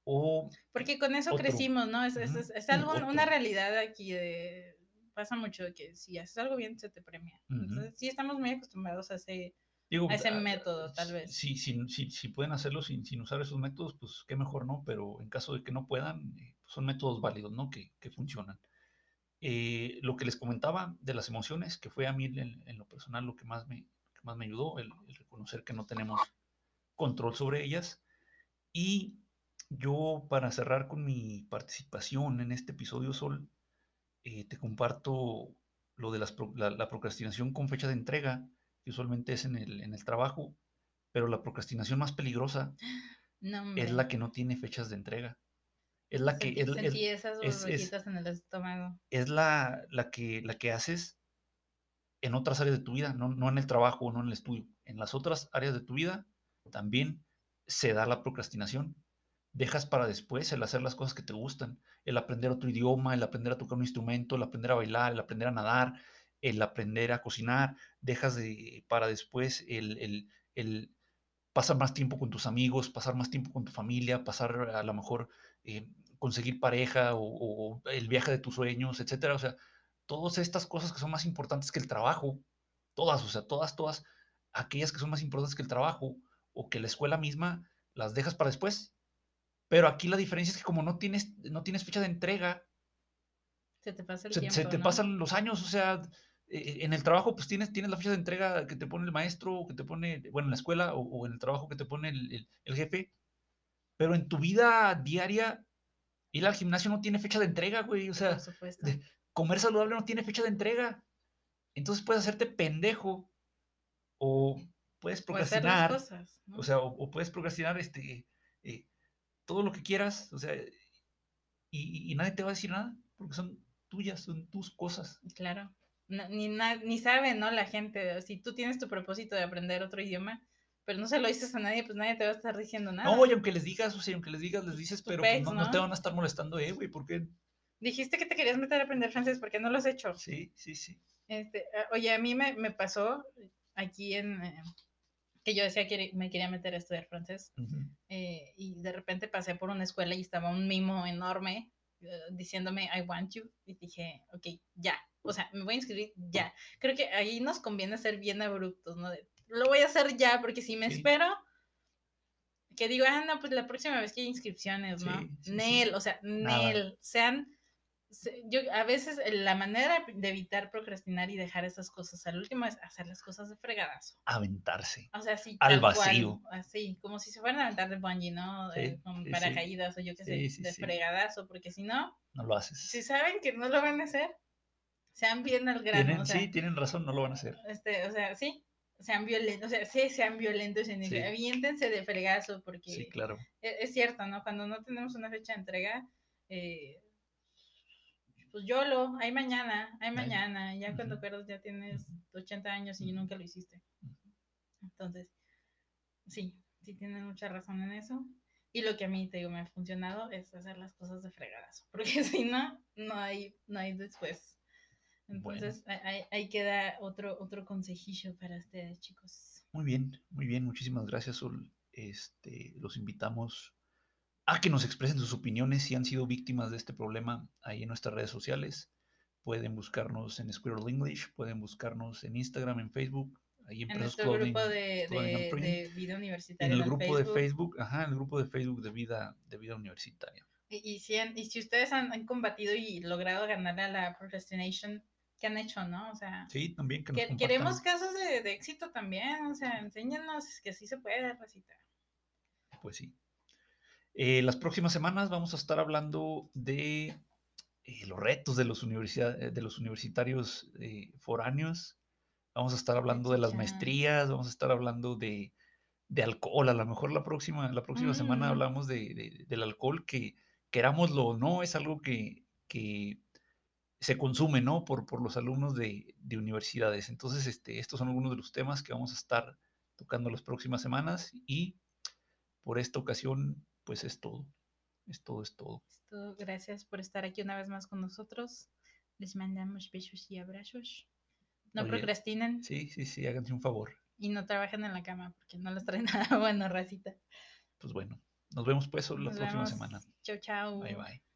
o... Porque con eso crecimos, ¿no? Es, es, algo, una realidad aquí de pasa mucho que si haces algo bien se te premia. Entonces, sí estamos muy acostumbrados a ese, a ese método, tal vez. Sí, si, si, pueden hacerlo sin, sin, usar esos métodos, pues qué mejor, ¿no? Pero en caso de que no puedan, eh, son métodos válidos, ¿no? Que, que funcionan. Eh, lo que les comentaba de las emociones, que fue a mí en, lo personal lo que más me, que más me ayudó, el, el, reconocer que no tenemos control sobre ellas. Y yo, para cerrar con mi participación en este episodio, Sol, eh, te comparto lo de la, procrastinación con fecha de entrega que usualmente es en el, en el trabajo, pero la procrastinación más peligrosa es la que no tiene fechas de entrega. Es la que... Es, esas en el estómago. Es la, la, que, la que haces en otras áreas de tu vida, no, no en el trabajo, no en el estudio. En las otras áreas de tu vida también se da la procrastinación. Dejas para después el hacer las cosas que te gustan, el aprender otro idioma, el aprender a tocar un instrumento, el aprender a bailar, el aprender a nadar, el aprender a cocinar, dejas de, para después el, el, el pasar más tiempo con tus amigos, pasar más tiempo con tu familia, pasar a lo mejor eh, conseguir pareja o, el viaje de tus sueños, etcétera. O sea, todas estas cosas que son más importantes que el trabajo, todas, o sea, todas, todas, aquellas que son más importantes que el trabajo o que la escuela misma, las dejas para después. Pero aquí la diferencia es que como no tienes, no tienes fecha de entrega, se te pasa el tiempo, se te pasan los años, o sea, en el trabajo, pues tienes, tienes la fecha de entrega que te pone el maestro, o que te pone, bueno, en la escuela, o, en el trabajo que te pone el, jefe. Pero en tu vida diaria, ir al gimnasio no tiene fecha de entrega, güey. O sea, comer saludable no tiene fecha de entrega. Entonces puedes hacerte pendejo o puedes procrastinar. O, sea, o, puedes procrastinar este, eh, todo lo que quieras. O sea, y, y nadie te va a decir nada porque son tuyas, son tus cosas. Claro ni, ni sabe, ¿no? La gente, si tú tienes tu propósito de aprender otro idioma, pero no se lo dices a nadie, pues nadie te va a estar diciendo nada. No, y aunque les digas, o sea, aunque les digas, les dices, pero no, te van a estar molestando, eh, güey, ¿por qué? Dijiste que te querías meter a aprender francés, ¿por qué no lo has hecho? Sí, sí, sí. Este, oye, a mí me, me pasó aquí en... Eh, que yo decía que me quería meter a estudiar francés, eh, y de repente pasé por una escuela y estaba un mimo enorme eh, diciéndome, I want you, y dije, ok, ya, o sea, me voy a inscribir ya. Creo que ahí nos conviene ser bien abruptos, ¿no? lo voy a hacer ya, porque si me espero, que digo, ah, no, pues la próxima vez que hay inscripciones, ¿no? Nel, o sea, Nel, sean, yo a veces la manera de evitar procrastinar y dejar esas cosas al último es hacer las cosas de fregadazo. Aventarse. O sea, sí. Al vacío. así, como si se fueran a aventar de bungee, ¿no? Eh, con paracaídas o yo qué sé, de fregadazo, porque si no... No lo haces. Si saben que no lo van a hacer, sean bien al grano. sí, tienen razón, no lo van a hacer. Este, o sea, sí, sean violentos, o sea, sí, sean violentos en sí. aviéntense de fregazo, porque sí, claro. E, es, cierto, ¿no? Cuando no tenemos una fecha de entrega, eh, pues yo lo, hay mañana, hay mañana, ya cuando pierdas ya tienes 80 años y nunca lo hiciste. Entonces, sí, sí tienen mucha razón en eso. Y lo que a mí te digo me ha funcionado es hacer las cosas de fregazo, *laughs* porque si no, no hay, no hay después. Entonces, ahí, queda otro, otro consejillo para ustedes, chicos. Muy bien, muy bien, muchísimas gracias, Sol. Este, los invitamos a que nos expresen sus opiniones si han sido víctimas de este problema ahí en nuestras redes sociales. Pueden buscarnos en Squirrel English, pueden buscarnos en Instagram, en Facebook, ahí en, en nuestro grupo de, de, vida universitaria. En el grupo de Facebook, ajá, en el grupo de Facebook de vida, de vida universitaria. Y, si, y si ustedes han, han, combatido y logrado ganar a la procrastination, que han hecho, ¿no? O sea, sí, también que, queremos casos de, éxito también, o sea, enséñanos que así se puede recitar. Pues sí. Eh, las próximas semanas vamos a estar hablando de eh, los retos de los, eh, de los universitarios foráneos. Vamos a estar hablando de las maestrías, vamos a estar hablando de, alcohol. A lo mejor la próxima, la próxima semana mm. hablamos de, del alcohol, que querámoslo o no, es algo que, que se consume, ¿no? Por, por los alumnos de, universidades. Entonces, este, estos son algunos de los temas que vamos a estar tocando las próximas semanas y por esta ocasión, pues es todo. Es todo, es todo. Gracias por estar aquí una vez más con nosotros. Les mandamos besos y abrazos. No procrastinen. Sí, sí, sí, háganse un favor. Y no trabajen en la cama porque no les trae *laughs* nada bueno, racita. Pues bueno, nos vemos pues la próxima semana. Chao, chao. Bye, bye.